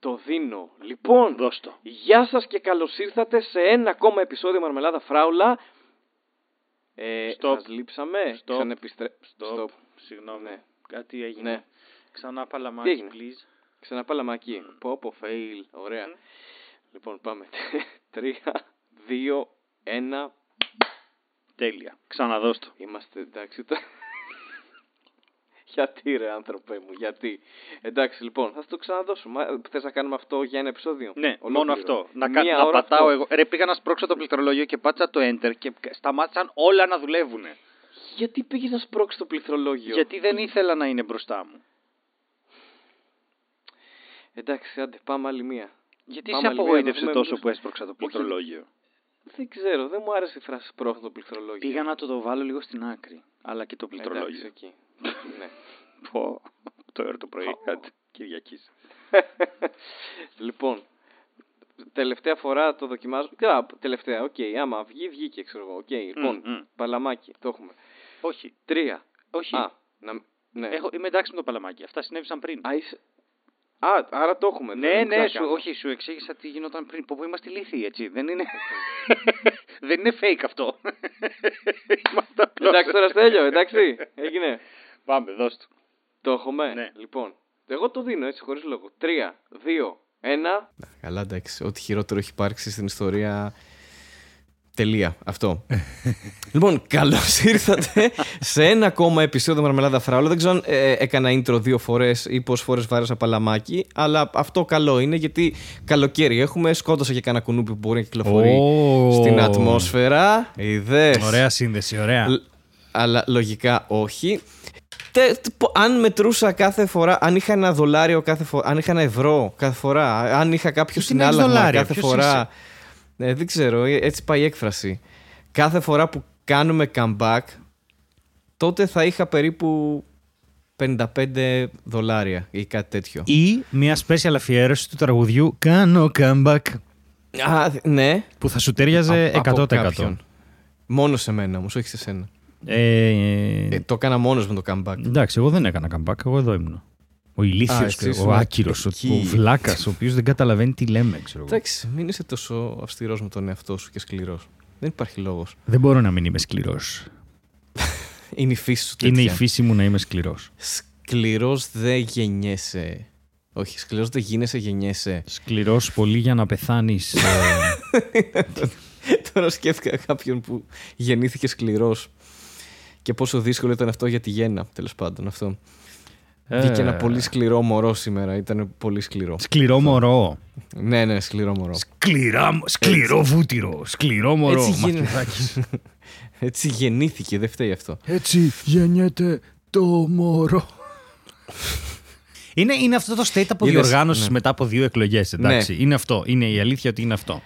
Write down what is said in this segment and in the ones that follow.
Το δίνω. Λοιπόν, Δώσ' το. γεια σας και καλώς ήρθατε σε ένα ακόμα επεισόδιο Μαρμελάδα Φράουλα. Ε, Stop. Σας λείψαμε. Stop. Ξανεπιστρέ... Stop. Stop. Συγγνώμη. Ναι. Κάτι έγινε. Ναι. Ξανά Τι παλαμάκι, έγινε; please. Ξαναπάλαμακι. Πω πω, fail. Ωραία. Λοιπόν, πάμε. Τρία, δύο, ένα. Τέλεια. Ξαναδώσ' το. Είμαστε εντάξει. τα- γιατί ρε άνθρωπε μου, γιατί. Εντάξει λοιπόν, θα σου το ξαναδώσουμε. Μα, Θες να κάνουμε αυτό για ένα επεισόδιο; Ναι, Ολόκληρο. μόνο αυτό. Να, κα... Μία να ώρα πατάω αυτό. εγώ. Ρε, πήγα να σπρώξω το πληκτρολόγιο και πάτησα το enter και σταμάτησαν όλα να δουλεύουν. Γιατί πήγες να σπρώξεις το πληκτρολόγιο. Γιατί δεν ήθελα να είναι μπροστά μου. Εντάξει, άντε, πάμε άλλη μία. Γιατί Πάμε σε άλλη μία, απογοήτευσε να δούμε τόσο πώς- που έσπρωξα το πληκτρολόγιο. Δεν ξέρω, δεν μου άρεσε η φράση σπρώχνω το πληκτρολόγιο. Πήγα να το, το βάλω λίγο στην άκρη. Αλλά και το Εντάξει, πληκτρολόγιο. εκεί. Ναι. Πω, το ώρα το πρωί. Πω. Άντε, Κυριακής. λοιπόν, τελευταία φορά το δοκιμάζω. Καλά, τελευταία, οκ, άμα βγει, βγήκε, ξέρω εγώ. Οκ, λοιπόν, μ. παλαμάκι, το έχουμε. Όχι, Τρία. όχι. Α, να, ναι. Έχω, είμαι εντάξει με το παλαμάκι. Αυτά συνέβησαν πριν. Α, είσαι... Α, άρα το έχουμε. Ναι, δεν ναι, ξέρω σου, καν. όχι, σου εξήγησα τι γινόταν πριν. Πω, πω είμαστε ηλίθιοι, έτσι. Δεν είναι, δεν είναι fake αυτό. Είμαστε απλώς- Εντάξει, τώρα στέλιο, εντάξει. Έγινε. Πάμε, δώσ' του. Το έχουμε. Ναι. Λοιπόν, εγώ το δίνω έτσι χωρίς λόγο. Τρία, δύο, ένα. Καλά, εντάξει. Ό,τι χειρότερο έχει υπάρξει στην ιστορία. Τελεία. Αυτό. λοιπόν, καλώς ήρθατε σε ένα ακόμα επεισόδιο Μαρμελάδα Φράουλα. Δεν ξέρω αν ε, έκανα intro δύο φορές ή πόσες φορές βάρασα παλαμάκι. Αλλά αυτό καλό είναι γιατί καλοκαίρι έχουμε. Σκότωσα και κανένα κουνούπι που μπορεί να κυκλοφορεί Ω. στην ατμόσφαιρα. Είδες. Ωραία σύνδεση, ωραία. Λ- αλλά λογικά όχι. Τε, τε, πο- αν μετρούσα κάθε φορά, αν είχα ένα δολάριο κάθε φορά, αν είχα ένα ευρώ κάθε φορά, αν είχα κάποιο Γιατί να έχεις συνάλλαγμα δολάρια, κάθε ποιος φορά. Ε, δεν ξέρω, ε, έτσι πάει η έκφραση. Κάθε φορά που κάνουμε comeback, τότε θα είχα περίπου 55 δολάρια ή κάτι τέτοιο. Ή μια special αφιέρωση του τραγουδιού Κάνω comeback Α, ναι. που θα σου τέριαζε Α- από 100%. κάποιον. Μόνο σε μένα όμως, όχι σε σένα. Ε, Ε, το έκανα μόνος με το comeback. εντάξει, εγώ δεν έκανα comeback, εγώ εδώ ήμουν. Ο Α, ηλίθιο, εσύ ο ήσουν άκυρος, εκεί. ο, ο βλάκας, ο οποίος δεν καταλαβαίνει τι λέμε, ξέρω εγώ. Εντάξει, μην είσαι τόσο αυστηρός με τον εαυτό σου και σκληρός. Δεν υπάρχει λόγος. Δεν μπορώ να μην είμαι σκληρός. Είναι η φύση σου Είναι τέτοια. η φύση μου να είμαι σκληρός. Σκληρός δεν γεννιέσαι. Όχι, σκληρός δεν γίνεσαι, γεννιέσαι. Σκληρός πολύ για να πεθάνεις. Τώρα σκέφτηκα κάποιον που γεννήθηκε σκληρός. Και πόσο δύσκολο ήταν αυτό για τη γέννα, τέλος πάντων. Αυτό. Βγήκε ένα πολύ σκληρό μωρό σήμερα. Ήταν πολύ σκληρό. Σκληρό μωρό. Ναι, ναι, σκληρό μωρό. Σκληρά, σκληρό βούτυρο. Σκληρό μωρό. Έτσι γίνε- Μαθιουδάκης. Έτσι γεννήθηκε, δεν φταίει αυτό. Έτσι γεννιέται το μωρό. Είναι, είναι αυτό το state από Είδες, διοργάνωσης ναι. μετά από δύο εκλογές. Εντάξει. Είναι αυτό. Είναι η αλήθεια ότι είναι αυτό.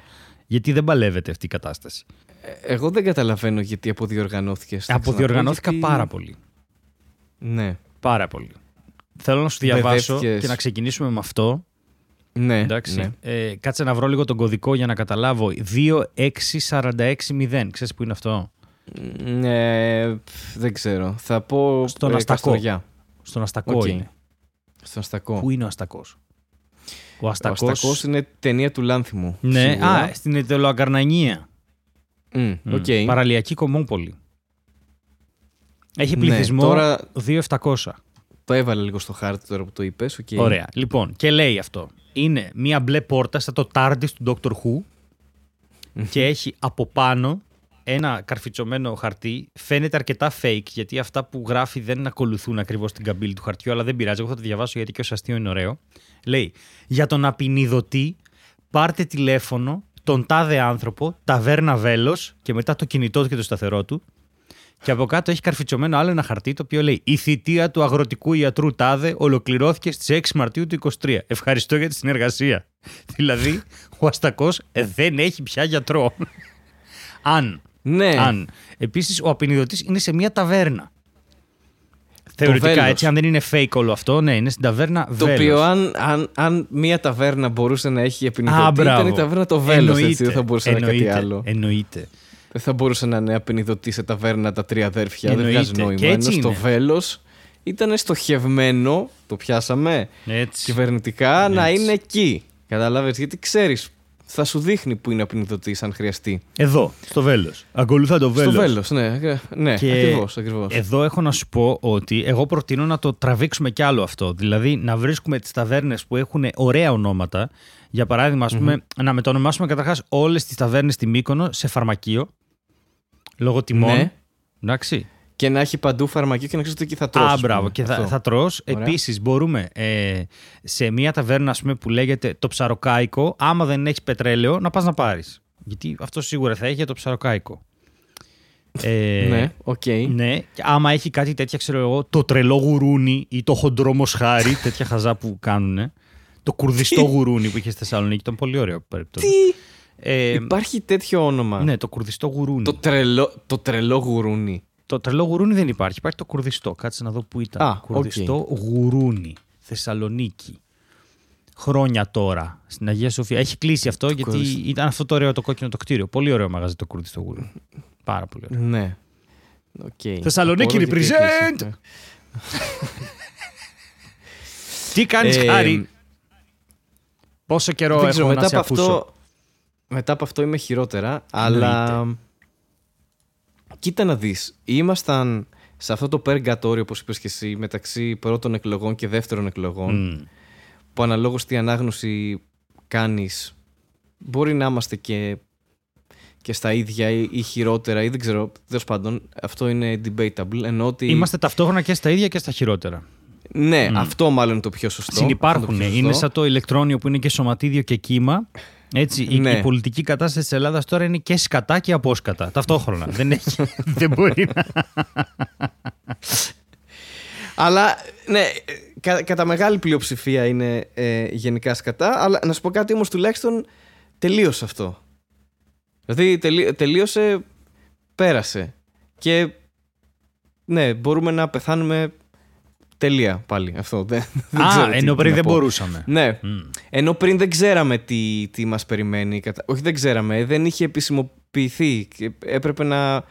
Γιατί δεν παλεύεται αυτή η κατάσταση. Ε, Εγώ δεν καταλαβαίνω γιατί αποδιοργανώθηκε. Θα Αποδιοργανώθηκα ξαναπώ, γιατί- πάρα πολύ. Ναι. Πάρα πολύ. Θέλω να σου διαβάσω Μπερδεύτηκες. και να ξεκινήσουμε με αυτό. Ναι, Εντάξει. ναι. Ε, κάτσε να βρω λίγο τον κωδικό για να καταλάβω. 26460. Ξέρεις που είναι αυτό; Ναι, πφ, δεν ξέρω. Θα πω. Στον ε, Αστακό. Καστοριά. Στον Αστακό Οκ. είναι. Στον Αστακό. Πού είναι ο Αστακός; Ο Ο Αστακός... Αστακός είναι ταινία του Λάνθιμου. Ναι, σίγουρα. α, στην Αιτωλοακαρνανία. Μμ, Οκ. Παραλιακή κωμόπολη. Έχει Ναι, πληθυσμό τώρα- 2.700. Το έβαλε λίγο στο χάρτη τώρα που το είπες. Okay. Ωραία. Λοιπόν, και λέει αυτό. Είναι μία μπλε πόρτα σαν το TARDIS του Doctor Who και έχει από πάνω ένα καρφιτσωμένο χαρτί. Φαίνεται αρκετά fake γιατί αυτά που γράφει δεν ακολουθούν ακριβώς την καμπύλη του χαρτιού, αλλά δεν πειράζει. Εγώ θα το διαβάσω γιατί και ως αστείο είναι ωραίο. Λέει Για τον απεινιδωτή, πάρτε τηλέφωνο τον τάδε άνθρωπο, ταβέρνα βέλος και μετά το κινητό του και το σταθερό του. Και από κάτω έχει καρφιτσωμένο άλλο ένα χαρτί το οποίο λέει Η θητεία του αγροτικού ιατρού Τάδε ολοκληρώθηκε στις 6 Μαρτίου του 23. Ευχαριστώ για τη συνεργασία. δηλαδή, ο Αστακός δεν έχει πια γιατρό. αν. Ναι. αν. Επίσης, ο απεινιδωτής είναι σε μια ταβέρνα. Θεωρητικά Βέλος. έτσι, αν δεν είναι fake όλο αυτό, ναι, είναι στην ταβέρνα Το Βέλος. οποίο αν, αν, αν μία ταβέρνα μπορούσε να έχει Α, επινδυτή, μπράβο. ήταν η ταβέρνα το Βέλος, έτσι, Εννοείται, δεν θα μπορούσε να είναι κάτι εννοείται, άλλο. Εννοείται. Δεν θα μπορούσε να είναι απεινιδωτή σε ταβέρνα τα τρία αδέρφια. Δεν Εννοείται. βγάζει νόημα. Και έτσι Ενώ στο είναι. Βέλος ήταν στοχευμένο, το πιάσαμε, Έτσι. κυβερνητικά να Έτσι. είναι εκεί. Καταλάβες, γιατί ξέρεις, θα σου δείχνει που είναι ο ποινιδωτής αν χρειαστεί. Εδώ, στο βέλος. Ακολουθά το βέλο. Στο βέλος, ναι, ε, ναι Και ακριβώς, ακριβώς. Εδώ έχω να σου πω ότι εγώ προτείνω να το τραβήξουμε κι άλλο αυτό. Δηλαδή να βρίσκουμε τις ταβέρνες που έχουν ωραία ονόματα. Για παράδειγμα, ας πούμε, να μετονομάσουμε καταρχάς όλες τις ταβέρνες στη Μύκονο σε φαρμακείο. Λόγω τιμών. Ναι. Εντάξει. Και να έχει παντού φαρμακείο και να ξέρεις ότι εκεί θα τρως. Α, ας πούμε. μπράβο. Και θα, Αυτό. θα τρως. Ωραία. Επίσης μπορούμε ε, σε μια ταβέρνα ας πούμε, που λέγεται το ψαροκάικο, άμα δεν έχεις πετρέλαιο, να πας να πάρεις. Γιατί αυτό σίγουρα θα έχει για το ψαροκάικο. Ε, Ναι, οκ. Ναι, και άμα έχει κάτι τέτοια, ξέρω εγώ, το τρελό γουρούνι ή το χοντρό μοσχάρι, τέτοια χαζά που κάνουν. Το κουρδιστό γουρούνι που είχε στη Θεσσαλονίκη ήταν πολύ ωραίο περίπτωση. Τι, Ε, υπάρχει τέτοιο όνομα. ναι, το κουρδιστό γουρούνι. Το Το... τρελό, το τρελό γουρούνι. Τρελό γουρούνι δεν υπάρχει. Υπάρχει το κουρδιστό. Κάτσε να δω πού ήταν. Α, κουρδιστό γουρούνι. Θεσσαλονίκη. Χρόνια τώρα στην Αγία Σοφία. Έχει κλείσει αυτό γιατί κουρδιστό. ήταν αυτό το ωραίο το κόκκινο το κτίριο. Πολύ ωραίο μαγαζί το κουρδιστό γουρούνι. Πάρα πολύ ωραίο. Ναι. Okay. Θεσσαλονίκη represent! Τι κάνεις, Ε, Χάρη. Πόσο καιρό Δεν έχω ξέρω, να μετά σε από, ακούσω; αυτό, μετά από αυτό είμαι χειρότερα, αλλά κοίτα να δεις, ήμασταν σε αυτό το περγκατόριο, όπως είπες και εσύ, μεταξύ πρώτων εκλογών και δεύτερων εκλογών, Μμ. που αναλόγως τι ανάγνωση κάνεις, μπορεί να είμαστε και, και στα ίδια ή, ή χειρότερα ή δεν ξέρω, τέλος πάντων, αυτό είναι debatable, ενώ ότι... Είμαστε ταυτόχρονα και στα ίδια και στα χειρότερα. Ναι, αυτό μάλλον είναι το πιο σωστό. Αυτό Συνυπάρχουν. είναι το πιο Είναι σωστό. σαν το ηλεκτρόνιο που είναι και σωματίδιο και κύμα. Έτσι, η- Ναι. η, πολιτική κατάσταση της Ελλάδας τώρα είναι και σκατά και απόσκατα. Ταυτόχρονα. δεν, έχει, δεν μπορεί να. Αλλά ναι, κα- κατά μεγάλη πλειοψηφία είναι ε, γενικά σκατά. Αλλά να σου πω κάτι όμως τουλάχιστον τελείωσε αυτό. Δηλαδή τελεί- τελείωσε, πέρασε. Και ναι, μπορούμε να πεθάνουμε τελεία πάλι. Αυτό δεν, δεν ξέρω Α, τι- ενώ τι πριν να δεν πω. μπορούσαμε. Ναι, Μμ. ενώ πριν δεν ξέραμε τι, τι μας περιμένει. κατα- Όχι δεν ξέραμε, δεν είχε επισημοποιηθεί. Και έπρεπε να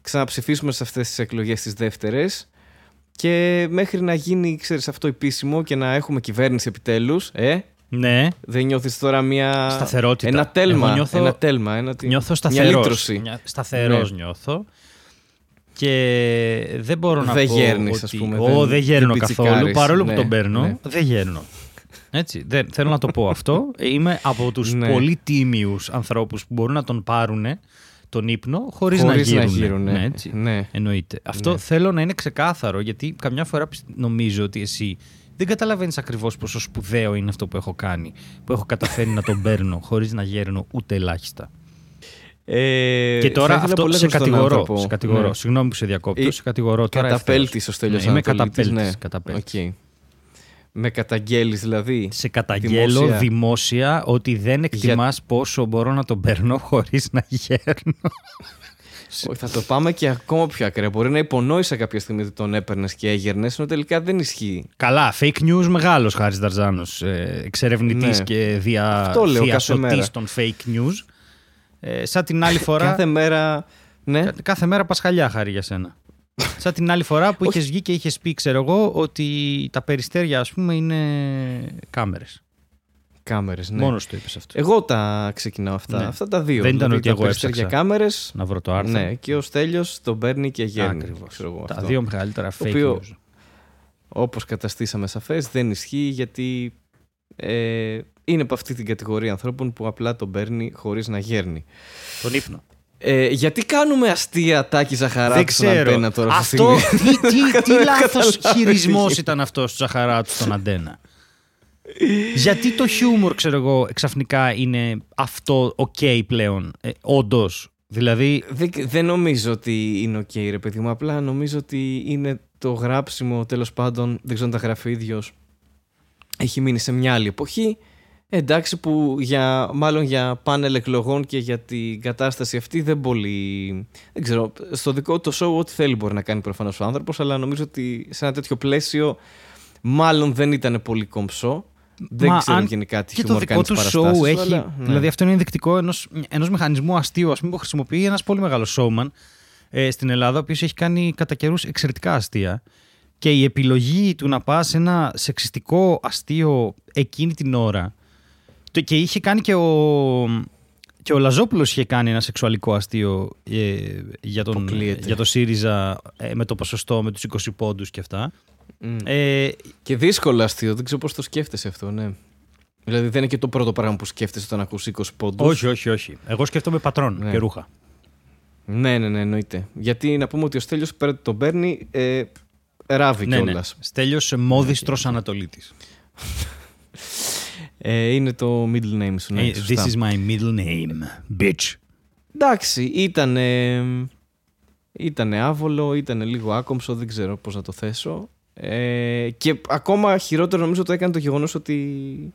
ξαναψηφίσουμε σε αυτές τις εκλογές τις δεύτερες. Και μέχρι να γίνει, ξέρεις, αυτό επίσημο και να έχουμε κυβέρνηση επιτέλους, ε, Ναι, δεν νιώθεις τώρα μια... Σταθερότητα. Ένα τέλμα, Εγώ νιώθω- ένα τέλμα. Ένα... τι- νιώθω Μια σταθερός. λύτρωση. Μια- Σταθερός Ναι. νιώθω. Και δεν μπορώ να Δεν πω γέρνεις, ότι... ας πούμε, Ω, δεν- δεν γέρνω δεν καθόλου. πιτσικάρεις. Παρόλο που Ναι, τον παίρνω, ναι. δεν γέρνω. Έτσι, δεν, θέλω να το πω αυτό. Είμαι από τους Ναι. πολύ τίμιους ανθρώπους που μπορούν να τον πάρουν τον ύπνο χωρίς, Χωρίς να να γύρουν. γύρουν, ναι. Ναι, έτσι. Ναι. Εννοείται. Αυτό θέλω να είναι ξεκάθαρο γιατί καμιά φορά ψ- νομίζω ότι εσύ δεν καταλαβαίνεις ακριβώς πόσο σπουδαίο είναι αυτό που έχω κάνει. Που έχω καταφέρει να τον παίρνω χωρίς να γέρνω ούτε ελάχιστα. Ε, Και θα τώρα ήθελα αυτό πολύ σε να στον κατηγορώ. άνθρωπο. Σε κατηγορώ. Ναι. Συγγνώμη που σε διακόπτω. Ή Σε κατηγορώ τώρα. Καταπέλτης ο ευθέως. Στέλιος Ναι, είμαι Ανατολίτης, καταπέλτης. ναι. καταπέλτης. Οκ. Με καταγγέλεις δηλαδή. Σε καταγγέλω δημόσια, Δημόσια. ότι δεν εκτιμάς πόσο μπορώ να τον παίρνω χωρίς να γέρνω. Όχι, θα το πάμε και ακόμα πιο ακραία. Μπορεί να υπονόησα κάποια στιγμή ότι τον έπαιρνες και έγερνες, ενώ τελικά δεν ισχύει. Καλά, fake news μεγάλος Χάρης Δαρζάνος, ε, εξερευνητής Ναι. και δια, Αυτό λέω κάθε μέρα. διασωτής των fake news. Ε, σαν την άλλη φορά... Κάθε μέρα. Ναι. Κα- Κάθε μέρα Πασχαλιά χάρη για σένα. Σαν την άλλη φορά που είχες βγει και είχες πει, ξέρω εγώ, ότι τα περιστέρια, ας πούμε, είναι κάμερες. Κάμερες. Ναι. Μόνος του είπες αυτό. Εγώ τα ξεκινάω αυτά. Ναι. Αυτά τα δύο. Δεν ήταν ότι εγώ Για έψαξα. κάμερες. Να βρω το άρθρο. Ναι, και ο Στέλιος τον παίρνει και γέρνει. Ακριβώς. ξέρω εγώ, Τα αυτό. δύο μεγαλύτερα fake οποίο- news. Όπως καταστήσαμε σαφές δεν ισχύει γιατί ε, είναι από αυτή την κατηγορία ανθρώπων που απλά τον παίρνει χωρίς να γέρνει. Τον ύπνο. Ε, γιατί κάνουμε αστεία τάκη Ζαχαράτου Δεν στον ξέρω. αντένα τώρα αυτή τη Αυτό, στιγμή; τι, τι, τι Δεν λάθος καταλάβεις. χειρισμός ήταν αυτός του Ζαχαράτου στον αντένα; Γιατί το χιούμορ, ξέρω εγώ, ξαφνικά είναι αυτό ok πλέον. Ε, Όντως; Δηλαδή, Δεν, δεν νομίζω ότι είναι οκ ρε παιδί μου. Απλά νομίζω ότι είναι το γράψιμο τέλος πάντων, δεν ξέρω αν τα γράφει ο ίδιος, έχει μείνει σε μια άλλη εποχή. Ε, Εντάξει που για, μάλλον για πάνελ εκλογών και για την κατάσταση αυτή δεν πολύ... Δεν ξέρω, στο δικό του show ό,τι θέλει μπορεί να κάνει προφανώς ο άνθρωπος αλλά νομίζω ότι σε ένα τέτοιο πλαίσιο μάλλον δεν ήταν πολύ κομψό. Δεν Μα ξέρω αν γενικά τι και το χιούμορ δικό κάνει του στις show παραστάσεις έχει. του, αλλά, ναι. Δηλαδή, αυτό είναι ενδεικτικό ενό ενός μηχανισμού αστείου ας πούμε, που χρησιμοποιεί ένας πολύ μεγάλος showman ε, στην Ελλάδα, ο οποίος έχει κάνει κατά καιρούς εξαιρετικά αστεία. Και η επιλογή του να πας σε ένα σεξιστικό αστείο εκείνη την ώρα. Το, και είχε κάνει και ο, και ο Λαζόπουλος είχε κάνει ένα σεξουαλικό αστείο ε, για, τον, Αποκλείεται. για το ΣΥΡΙΖΑ ε, με το ποσοστό, με τους 20 πόντους και αυτά. Μμ. Ε, Και δύσκολο αστείο, δεν ξέρω πώς το σκέφτεσαι αυτό, ναι. Δηλαδή δεν είναι και το πρώτο πράγμα που σκέφτεσαι όταν ακούς 20 πόντους. όχι, όχι, όχι. Εγώ σκέφτομαι πατρόν Ναι. και ρούχα. Ναι, ναι, ναι, εννοείται. Γιατί να πούμε ότι ο Στέλιος πέρα τον παίρνει, ε, ράβει Ναι, ναι. κιόλας. Στέλιος μόδιστρος Ανατολίτης. Ε, είναι το middle name σου, ναι. Ε, σωστά. This is my middle name, bitch. Εντάξει, ήταν. Ήτανε άβολο, ήταν λίγο άκομψο, δεν ξέρω πώς να το θέσω. Ε, και ακόμα χειρότερο νομίζω το έκανε το γεγονός ότι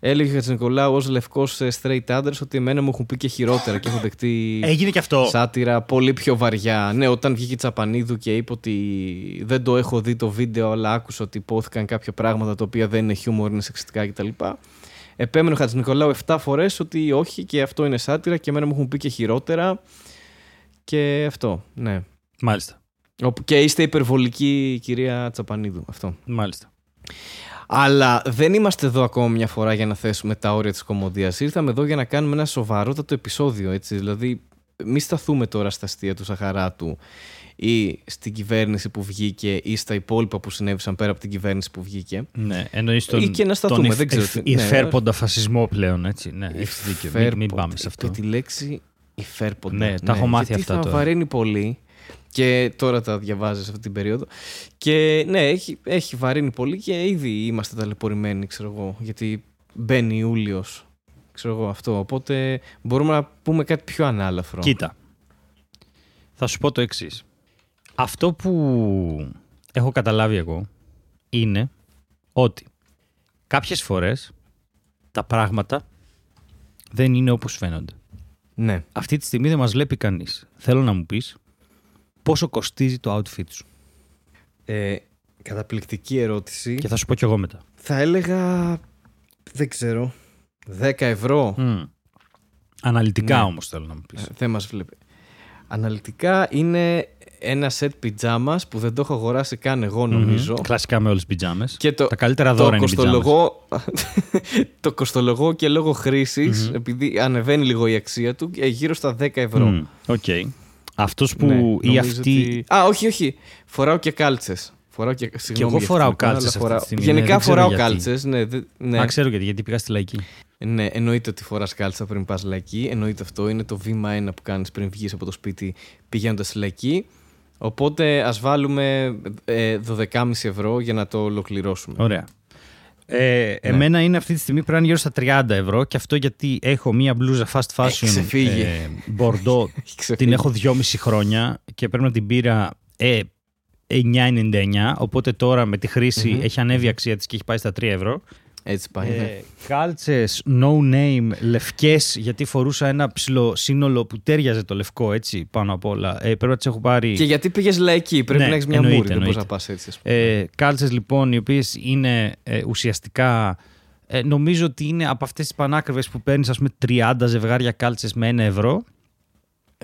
έλεγε ο Χατζηνικολάου ως λευκός ε, straight άντρας ότι εμένα μου έχουν πει και χειρότερα και έχω δεχτεί Έγινε και αυτό. σάτυρα πολύ πιο βαριά. Ναι, όταν βγήκε η Τσαπανίδου και είπε ότι δεν το έχω δει το βίντεο, αλλά άκουσα ότι υπόθηκαν κάποια πράγματα τα οποία δεν είναι χιούμορ, είναι σεξιστικά κτλ. Επέμενε ο Χατζη Νικολάου 7 φορές ότι όχι και αυτό είναι σάτυρα και εμένα μου έχουν πει και χειρότερα. Και αυτό, ναι. Μάλιστα. Όπου και είστε υπερβολική κυρία Τσαπανίδου. Αυτό. Μάλιστα. Αλλά δεν είμαστε εδώ ακόμα μια φορά για να θέσουμε τα όρια της κομμωδίας. Ήρθαμε εδώ για να κάνουμε ένα σοβαρότατο επεισόδιο, έτσι. Δηλαδή, μη σταθούμε τώρα στα αστεία του Σαχαράτου ή στην κυβέρνηση που βγήκε ή στα υπόλοιπα που συνέβησαν πέρα από την κυβέρνηση που βγήκε. Ναι, εννοείς τον, Ή και να σταθούμε, τον δεν ξέρω υφ- τι- ναι. υφέρποντα φασισμό πλέον, έτσι. Ναι, έχεις δίκιο. Μην, μην Υφέρποντα. πάμε σε αυτό. Και τη λέξη υφέρποντα. Ναι, τα έχω μάθει γιατί αυτά θα τώρα. βαρύνει πολύ και τώρα τα διαβάζεις αυτή την περίοδο. Και ναι, έχει, έχει βαρύνει πολύ και ήδη είμαστε ταλαιπωρημένοι, ξέρω εγώ, γιατί μπαίνει Ιούλιος, ξέρω εγώ αυτό. Οπότε μπορούμε να πούμε κάτι πιο ανάλαφρο. Κοίτα. Θα σου πω το εξής. Αυτό που έχω καταλάβει εγώ είναι ότι κάποιες φορές τα πράγματα δεν είναι όπως φαίνονται. Ναι. Αυτή τη στιγμή δεν μας βλέπει κανείς. Θέλω να μου πεις πόσο κοστίζει το outfit σου; Ε, καταπληκτική ερώτηση. Και θα σου πω κι εγώ μετά. Θα έλεγα, δεν ξέρω, 10 ευρώ. Μμ. Αναλυτικά Ναι. όμως θέλω να μου πεις. Ε, δεν μας βλέπει. Αναλυτικά είναι ένα σετ πιτζάμας που δεν το έχω αγοράσει καν εγώ νομίζω. Μμμ. Κλασικά με όλες τις πιτζάμες. Και το, Τα καλύτερα το δώρα είναι οι πιτζάμες. κοστολογώ, το κοστολογώ και λόγω χρήσης, επειδή ανεβαίνει λίγο η αξία του, ε, γύρω στα 10 ευρώ. Μμ, Οκ. Αυτός που Ναι, ή νομίζω αυτή... ότι- Α, όχι, όχι. Φοράω και κάλτσες. Φοράω και... συγγνώμη εγώ για φοράω αυτό που κάνω, κάλτσες αλλά αυτή τη στιγμή, Γενικά ναι, δεν ξέρω φοράω γιατί. κάλτσες, ναι. δε- ναι. Α, ξέρω γιατί, γιατί πήγα στη λαϊκή. Ναι, εννοείται ότι φοράς κάλτσα πριν πας λαϊκή. Εννοείται αυτό. Είναι το βήμα ένα που κάνεις πριν βγεις από το σπίτι πηγαίνοντας στη λαϊκή. Οπότε ας βάλουμε ε, 12,5 ευρώ για να το ολοκληρώσουμε. Ωραία. Ε, Ναι. Εμένα είναι αυτή τη στιγμή πρέπει να είναι γύρω στα 30 ευρώ και αυτό γιατί έχω μία μπλούζα fast fashion ξεφύγει. ε, Bordeaux. Έχει ξεφύγει. την έχω 2,5 χρόνια και πρέπει να την πήρα ε, 9,99 οπότε τώρα με τη χρηση Μμμ. έχει ανέβει η αξία της και έχει πάει στα 3 ευρώ. Έτσι πάει. ναι. Ε, κάλτσες no name λευκές γιατί φορούσα ένα ψηλό σύνολο που τέριαζε το λευκό έτσι πάνω απ' όλα. Ε, πρέπει να τις έχω πάρει... Και γιατί πήγες λαϊκή, πρέπει Ναι, να έχεις μια εννοείται, μούρη. Δεν μπορείς εννοείται. να πας έτσι. ας πούμε. Ε, κάλτσες λοιπόν οι οποίες είναι ε, ουσιαστικά ε, νομίζω ότι είναι από αυτές τις πανάκριβες που παίρνεις ας πούμε 30 ζευγάρια κάλτσες με 1 ευρώ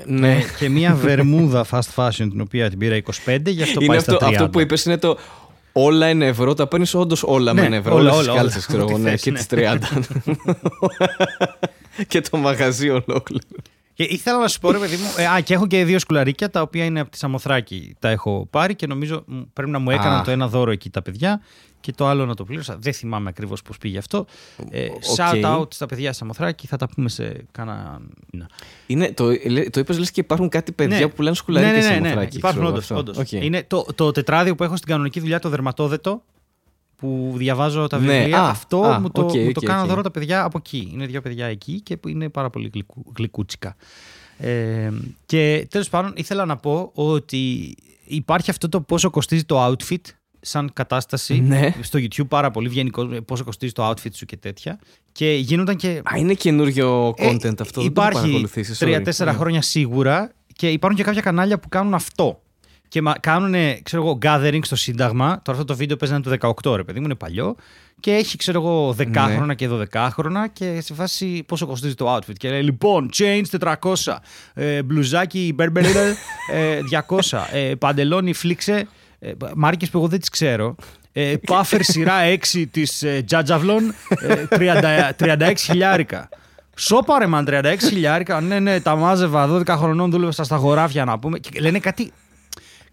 ναι. και μια βερμούδα fast fashion την οποία την πήρα 25 γι' αυτό Είναι πάει αυτό, στα 30. αυτό που είπες είναι το. Όλα είναι ευρώ, τα παίρνεις όντως όλα Ναι, με ένα ευρώ. όλα, όλες τις όλα, κάλτσες, όλα. ξέρω εγώ, Ό,τι ναι, θες, και ναι. τις 30. και το μαγαζί ολόκληρο. Και ήθελα να σου πω, ρε παιδί μου, ε, α, και έχω και δύο σκουλαρίκια τα οποία είναι από τη Σαμοθράκη. Τα έχω πάρει και νομίζω μ, πρέπει να μου έκαναν Α. το ένα δώρο εκεί τα παιδιά και το άλλο να το πλήρωσα. Δεν θυμάμαι ακριβώς πώς πήγε αυτό. Ε, Ok. Shout out στα παιδιά Σαμοθράκη, θα τα πούμε σε κάνα. μήνα. Είναι, το, το είπες, λες και υπάρχουν κάτι παιδιά Ναι. που πουλάνε σκουλαρίκια ναι, ναι, σε ναι, ναι, Σαμοθράκη, Υπάρχουν ξέρω όντως. αυτό. όντως. Οκ. Είναι το, το τετράδιο που έχω στην κανονική δουλειά, το δερματόδετο, που διαβάζω τα Ναι, βιβλία. α, αυτό α, μου το, οκ, μου το οκ, κάναν οκ. δώρο τα παιδιά από εκεί. Είναι δύο παιδιά εκεί και που είναι πάρα πολύ γλυκού, γλυκούτσικα. Ε, και τέλος πάντων ήθελα να πω ότι υπάρχει αυτό το πόσο κοστίζει το outfit σαν κατάσταση. Ναι. Στο YouTube πάρα πολύ βγαίνει κόσμο, πόσο κοστίζει το outfit σου και τέτοια. Και γίνονταν και Α, είναι καινούριο ε, content αυτό. Δεν το Υπάρχει παρακολουθήσεις, sorry. τρία-τέσσερα Ναι. χρόνια σίγουρα και υπάρχουν και κάποια κανάλια που κάνουν αυτό. Και κάνουν, ξέρω εγώ, gathering στο Σύνταγμα. Τώρα αυτό το βίντεο παίζει να είναι το 18, ρε παιδί μου, είναι παλιό. Και έχει, ξέρω εγώ, 10 Ναι. χρόνια και 12 χρόνια και σε φάση πόσο κοστίζει το outfit. Και λέει, λοιπόν, chains 400, ε, μπλουζάκι Burberry ε, 200, ε, παντελόνι φλίξε ε, μάρκε που εγώ δεν τις ξέρω. Ε, puffer σειρά 6 της ε, Τζάτζαβλον, ε, 30 36 χιλιάρικα. Σώπα ρε man, 36 χιλιάρικα. Ναι, ναι, τα μάζευα 12 χρονών, δούλευα στα χωράφια να πούμε. Και λένε κάτι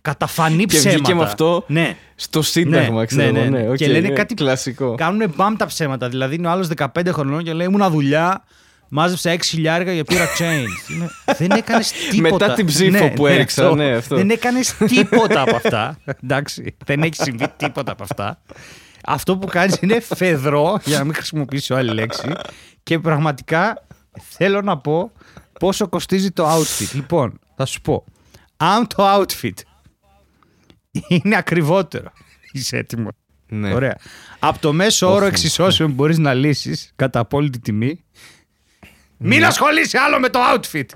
καταφανή Και ψέματα. βγήκε με αυτό Ναι. στο Σύνταγμα, Ναι, ξέρω ναι, εγώ. ναι, ναι. οκ, Και λένε ναι, κάτι- Κλασικό. Κάνουν μπαμ τα ψέματα. Δηλαδή είναι ο άλλος 15 χρονών και λέει Ήμουνα δουλειά, μάζεψα 6 χιλιάρικα και πήρα change. Είναι- δεν έκανες τίποτα. Μετά την ψήφο που έριξα, ναι, αυτό. Δεν έκανες τίποτα από αυτά. Εντάξει. δεν έχει συμβεί τίποτα από αυτά. Αυτό που κάνεις είναι φεδρό, για να μην χρησιμοποιήσω άλλη λέξη. Και πραγματικά θέλω να πω πόσο κοστίζει το outfit. Λοιπόν, θα σου πω. Αν το outfit είναι ακριβότερο. Είσαι έτοιμος. Ναι. Ωραία. Από το μέσο όρο εξισώσεων που μπορείς να λύσεις κατά απόλυτη τιμή. Μην ασχολείσαι άλλο με το outfit.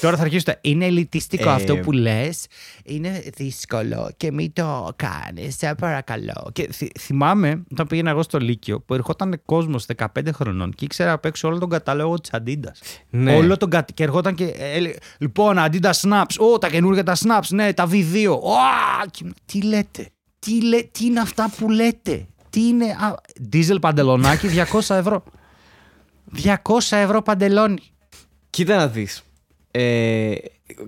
Τώρα θα αρχίσω τα. Είναι ελιτιστικό Ε, αυτό που λες. Είναι δύσκολο και μην το κάνεις. Σε παρακαλώ. Και θυ- θυμάμαι όταν πήγαινα εγώ στο Λύκειο που ερχόταν κόσμος 15 χρονών και ήξερα απ' έξω όλο τον κατάλογο της Αντίντα. Ναι. Όλο τον κα... Και ερχόταν και έλεγε Λοιπόν, Αντίντα Snaps. Ω, τα καινούργια τα Snaps. Ναι, τα V2. Ω, και ήμουν, τι λέτε. Τι, λέ... τι είναι αυτά που λέτε. Τι είναι. Α, Diesel παντελονάκι 200 ευρώ. 200 ευρώ παντελόνι. Κοίτα να δεις. Ε,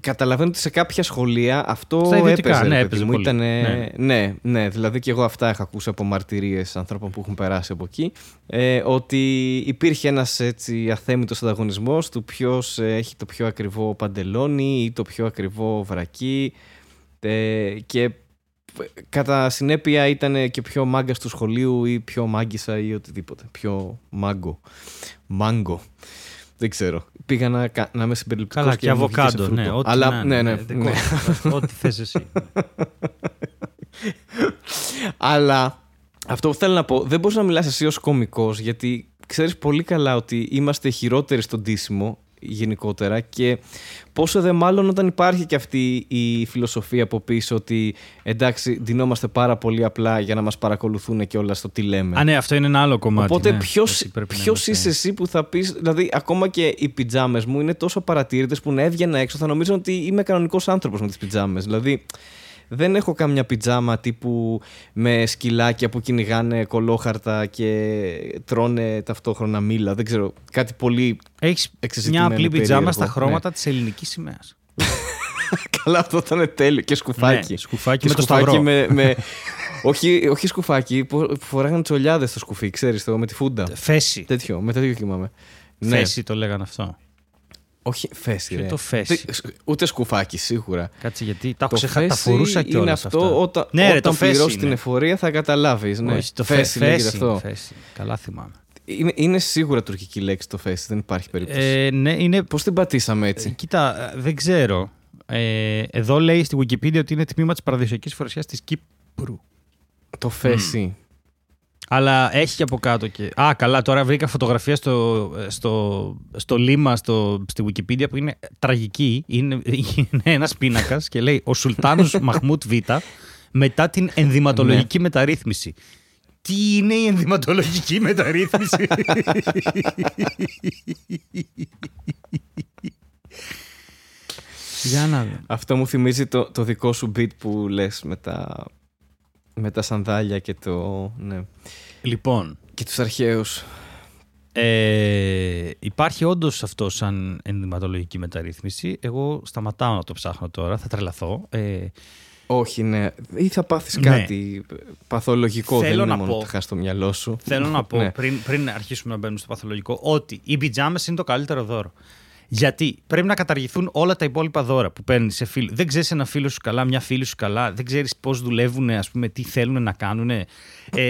καταλαβαίνω ότι σε κάποια σχολεία αυτό Στα ιδιωτικά, έπαιζε. ναι, ρε παιδί έπαιζε μου. πολύ. Ήτανε- Ναι. ναι, ναι, δηλαδή και εγώ αυτά έχω ακούσει από μαρτυρίες ανθρώπων που έχουν περάσει από εκεί. Ε, ότι υπήρχε ένας έτσι αθέμητος ανταγωνισμός του ποιος ε, έχει το πιο ακριβό παντελόνι ή το πιο ακριβό βρακί. Ε, και κατά συνέπεια ήταν και πιο μάγκα του σχολείου ή πιο μάγκησα ή οτιδήποτε. Πιο μάγκο. Μάγκο. Δεν ξέρω. Πήγα να, κα- να είμαι συμπεριληπτικός Καλά, και, μου βγήκε σε αβοκάντο. φρούτο. Ναι, ό,τι Αλλά να ναι, είναι, ναι, δεν ναι. κόβει. Ό,τι θες εσύ. Αλλά αυτό που θέλω να πω, δεν μπορείς να μιλάς εσύ ως κωμικός γιατί ξέρεις πολύ καλά ότι είμαστε χειρότεροι στον ντύσιμο γενικότερα και πόσο δε μάλλον όταν υπάρχει και αυτή η φιλοσοφία από πίσω ότι εντάξει ντυνόμαστε πάρα πολύ απλά για να μας παρακολουθούν και όλα στο τι λέμε. Α, ναι, αυτό είναι ένα άλλο κομμάτι. Οπότε ναι. ποιος, Ότι πρέπει να ποιος είμαστε- είσαι εσύ που θα πεις, δηλαδή ακόμα και οι πιτζάμες μου είναι τόσο παρατήρητες που να έβγαινα έξω θα νομίζω ότι είμαι κανονικός άνθρωπος με τις πιτζάμες. Δηλαδή δεν έχω κάμια πιτζάμα τύπου με σκυλάκια που κυνηγάνε κολόχαρτα και τρώνε ταυτόχρονα μήλα. Δεν ξέρω, κάτι πολύ Έχεις μια εξεζητημένο απλή πιτζάμα περίεργο. στα χρώματα της ελληνικής σημαίας. καλά αυτό ήταν τέλειο και σκουφάκι. Ναι, σκουφάκι Και με το σκουφάκι σταυρό. με, με... όχι, όχι σκουφάκι, που που φοράγανε τσολιάδες στο σκουφί, ξέρεις το, με τη φούντα. Φέση. Τέτοιο, με τέτοιο κοιμάμαι. Ναι. Φέση το λέγανε αυτό. Όχι, φέση. Ποιο ρε. το φέση; Δεν- Ούτε σκουφάκι, σίγουρα. Κάτσε γιατί τα έχω Το ξεχάσει. Τα φέση φορούσα είναι κιόλα. αυτό όταν, Ναι, ρε, όταν το φέση πληρώσεις είναι. την εφορία θα καταλάβεις. Ναι. Όχι, το φέση, φέση, λέγεται φέση, αυτό. φέση. Καλά θυμάμαι. Είναι, είναι σίγουρα τουρκική λέξη το φέση, δεν υπάρχει περίπτωση. Ε, ναι, είναι. Πώς την πατήσαμε έτσι; Ε, Κοίτα, ε, δεν ξέρω. Ε, εδώ λέει στη Wikipedia ότι είναι τμήμα της παραδοσιακής φορεσιάς της Κύπρου. Το φέση. Αλλά έχει και από κάτω και. Α, καλά, τώρα βρήκα φωτογραφία στο, στο, στο λίμα στο, στη Wikipedia που είναι τραγική. Είναι, είναι ένας πίνακας και λέει Ο Σουλτάνος Μαχμούτ Β μετά την ενδυματολογική μεταρρύθμιση. Τι είναι η ενδυματολογική μεταρρύθμιση; Για να δω. Αυτό μου θυμίζει το, το δικό σου beat που λες με τα, με τα σανδάλια και το. Ναι. Λοιπόν, Και τους αρχαίους. Ε, υπάρχει όντως αυτό σαν ενδυματολογική μεταρρύθμιση. Εγώ σταματάω να το ψάχνω τώρα, θα τρελαθώ. Ε, Όχι, ναι. Ή θα πάθεις Ναι. κάτι παθολογικό. Θέλω δεν είναι να μόνο πω- ότι θα χάσει το μυαλό σου. θέλω να πω Ναι. πριν, πριν αρχίσουμε να μπαίνουμε στο παθολογικό ότι οι πιτζάμες είναι το καλύτερο δώρο. Γιατί πρέπει να καταργηθούν όλα τα υπόλοιπα δώρα που παίρνεις σε φίλο. Δεν ξέρεις ένα φίλο σου καλά, μια φίλη σου καλά. Δεν ξέρεις πώς δουλεύουν, ας πούμε, τι θέλουν να κάνουν. Ε,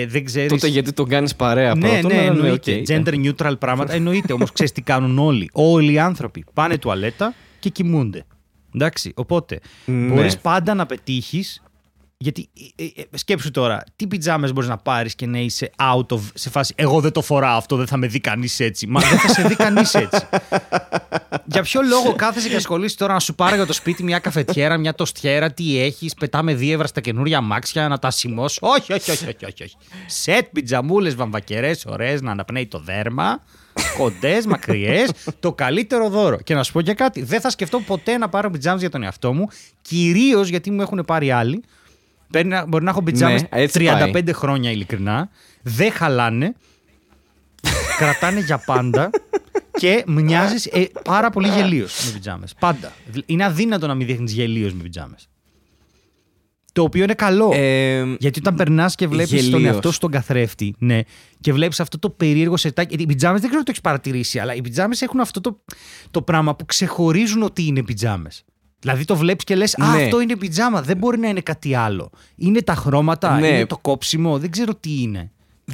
δεν ξέρει. Τότε γιατί τον κάνεις παρέα Ναι, πρώτον, ναι, αλλά εννοείται. οκ. Gender neutral πράγματα. Εννοείται όμως, ξέρεις τι κάνουν όλοι. Όλοι οι άνθρωποι πάνε τουαλέτα και κοιμούνται. Εντάξει. Οπότε Ναι. μπορείς πάντα να πετύχεις. Γιατί ε, ε, ε, σκέψου τώρα, τι πιτζάμες μπορείς να πάρεις και να είσαι out of. σε φάση. Εγώ δεν το φοράω αυτό, δεν θα με δει κανείς έτσι. Μα δεν θα σε δει κανείς έτσι. Για ποιο λόγο κάθεσαι και ασχολείσαι τώρα να σου πάρω για το σπίτι μια καφετιέρα, μια τοστιέρα, τι έχεις, πετάμε δύο εύρα στα καινούρια αμάξια να τα σημώσω. Όχι, όχι, όχι, όχι, όχι. όχι. Σετ πιτζαμούλες βαμβακερές, ωραίες, να αναπνέει το δέρμα. κοντές, μακριές, το καλύτερο δώρο. Και να σου πω και κάτι, δεν θα σκεφτώ ποτέ να πάρω πιτζάμες για τον εαυτό μου, κυρίως γιατί μου έχουν πάρει άλλοι. Παίρνει να- Μπορεί να έχω πιτζάμε Ναι, έτσι 35 πάει. χρόνια ειλικρινά. Δεν χαλάνε. κρατάνε για πάντα. Και μοιάζει πάρα πολύ γελίος με πιτζάμε. Πάντα. Είναι αδύνατο να μην δείχνεις γελίος με πιτζάμε. Το οποίο είναι καλό. Ε, Γιατί όταν περνάς και βλέπεις τον γελίος. εαυτό σου τον καθρέφτη, ναι, και βλέπεις αυτό το περίεργο σετάκι. Γιατί οι πιτζάμε δεν ξέρω αν το έχεις παρατηρήσει, αλλά οι πιτζάμε έχουν αυτό το, το πράγμα που ξεχωρίζουν ότι είναι πιτζάμε. Δηλαδή το βλέπεις και λες: Α, Ναι. αυτό είναι πιτζάμα. Δεν μπορεί να είναι κάτι άλλο. Είναι τα χρώματα, Ναι. είναι το κόψιμο, δεν ξέρω τι είναι.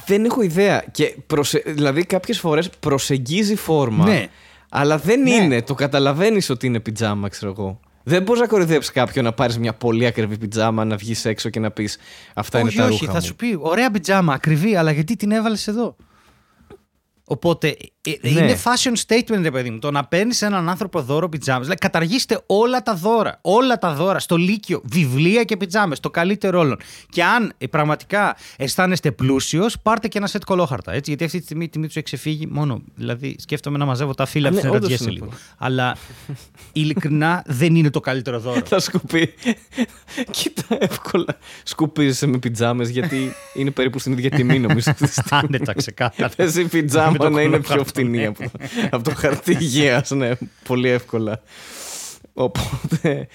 δεν έχω ιδέα. Και προσε... Δηλαδή, κάποιες φορές προσεγγίζει φόρμα. Ναι. Αλλά δεν Ναι. είναι. Το καταλαβαίνεις ότι είναι πιτζάμα, ξέρω εγώ. Δεν μπορείς να κοροϊδέψεις κάποιον να πάρεις μια πολύ ακριβή πιτζάμα, να βγεις έξω και να πεις Αυτά όχι, είναι τα όχι, ρούχα. θα μου». σου πει: Ωραία πιτζάμα, ακριβή, αλλά γιατί την έβαλες εδώ; Οπότε ε, ε, Ναι. είναι fashion statement, ρε παιδί μου. Το να παίρνεις έναν άνθρωπο δώρο πιτζάμες. Δηλαδή, καταργήστε όλα τα δώρα. Όλα τα δώρα στο Λύκειο. Βιβλία και πιτζάμες. Το καλύτερο όλων. Και αν ε, πραγματικά αισθάνεστε πλούσιος, πάρτε και ένα σετ κολόχαρτα. Έτσι, γιατί αυτή τη στιγμή η τιμή τους έχει ξεφύγει μόνο. Δηλαδή, σκέφτομαι να μαζεύω τα φύλλα Α, από ναι, την όντως ερατζιέσαι είναι λίγο. πολύ. Αλλά ειλικρινά δεν είναι το καλύτερο δώρο. Θα σκουπεί. Κοίτα, εύκολα. Σκουπίζεσαι με πιτζάμες γιατί είναι περίπου στην ίδια τιμή, νομίζω. αυτή τη στιγμή. Άνετα, ξεκάθαρα. Θες η Με πιτζάμα το να είναι πιο κολόχαρτο, φτηνή ναι. από, από το χαρτί υγείας. Ναι, πολύ εύκολα. Οπότε.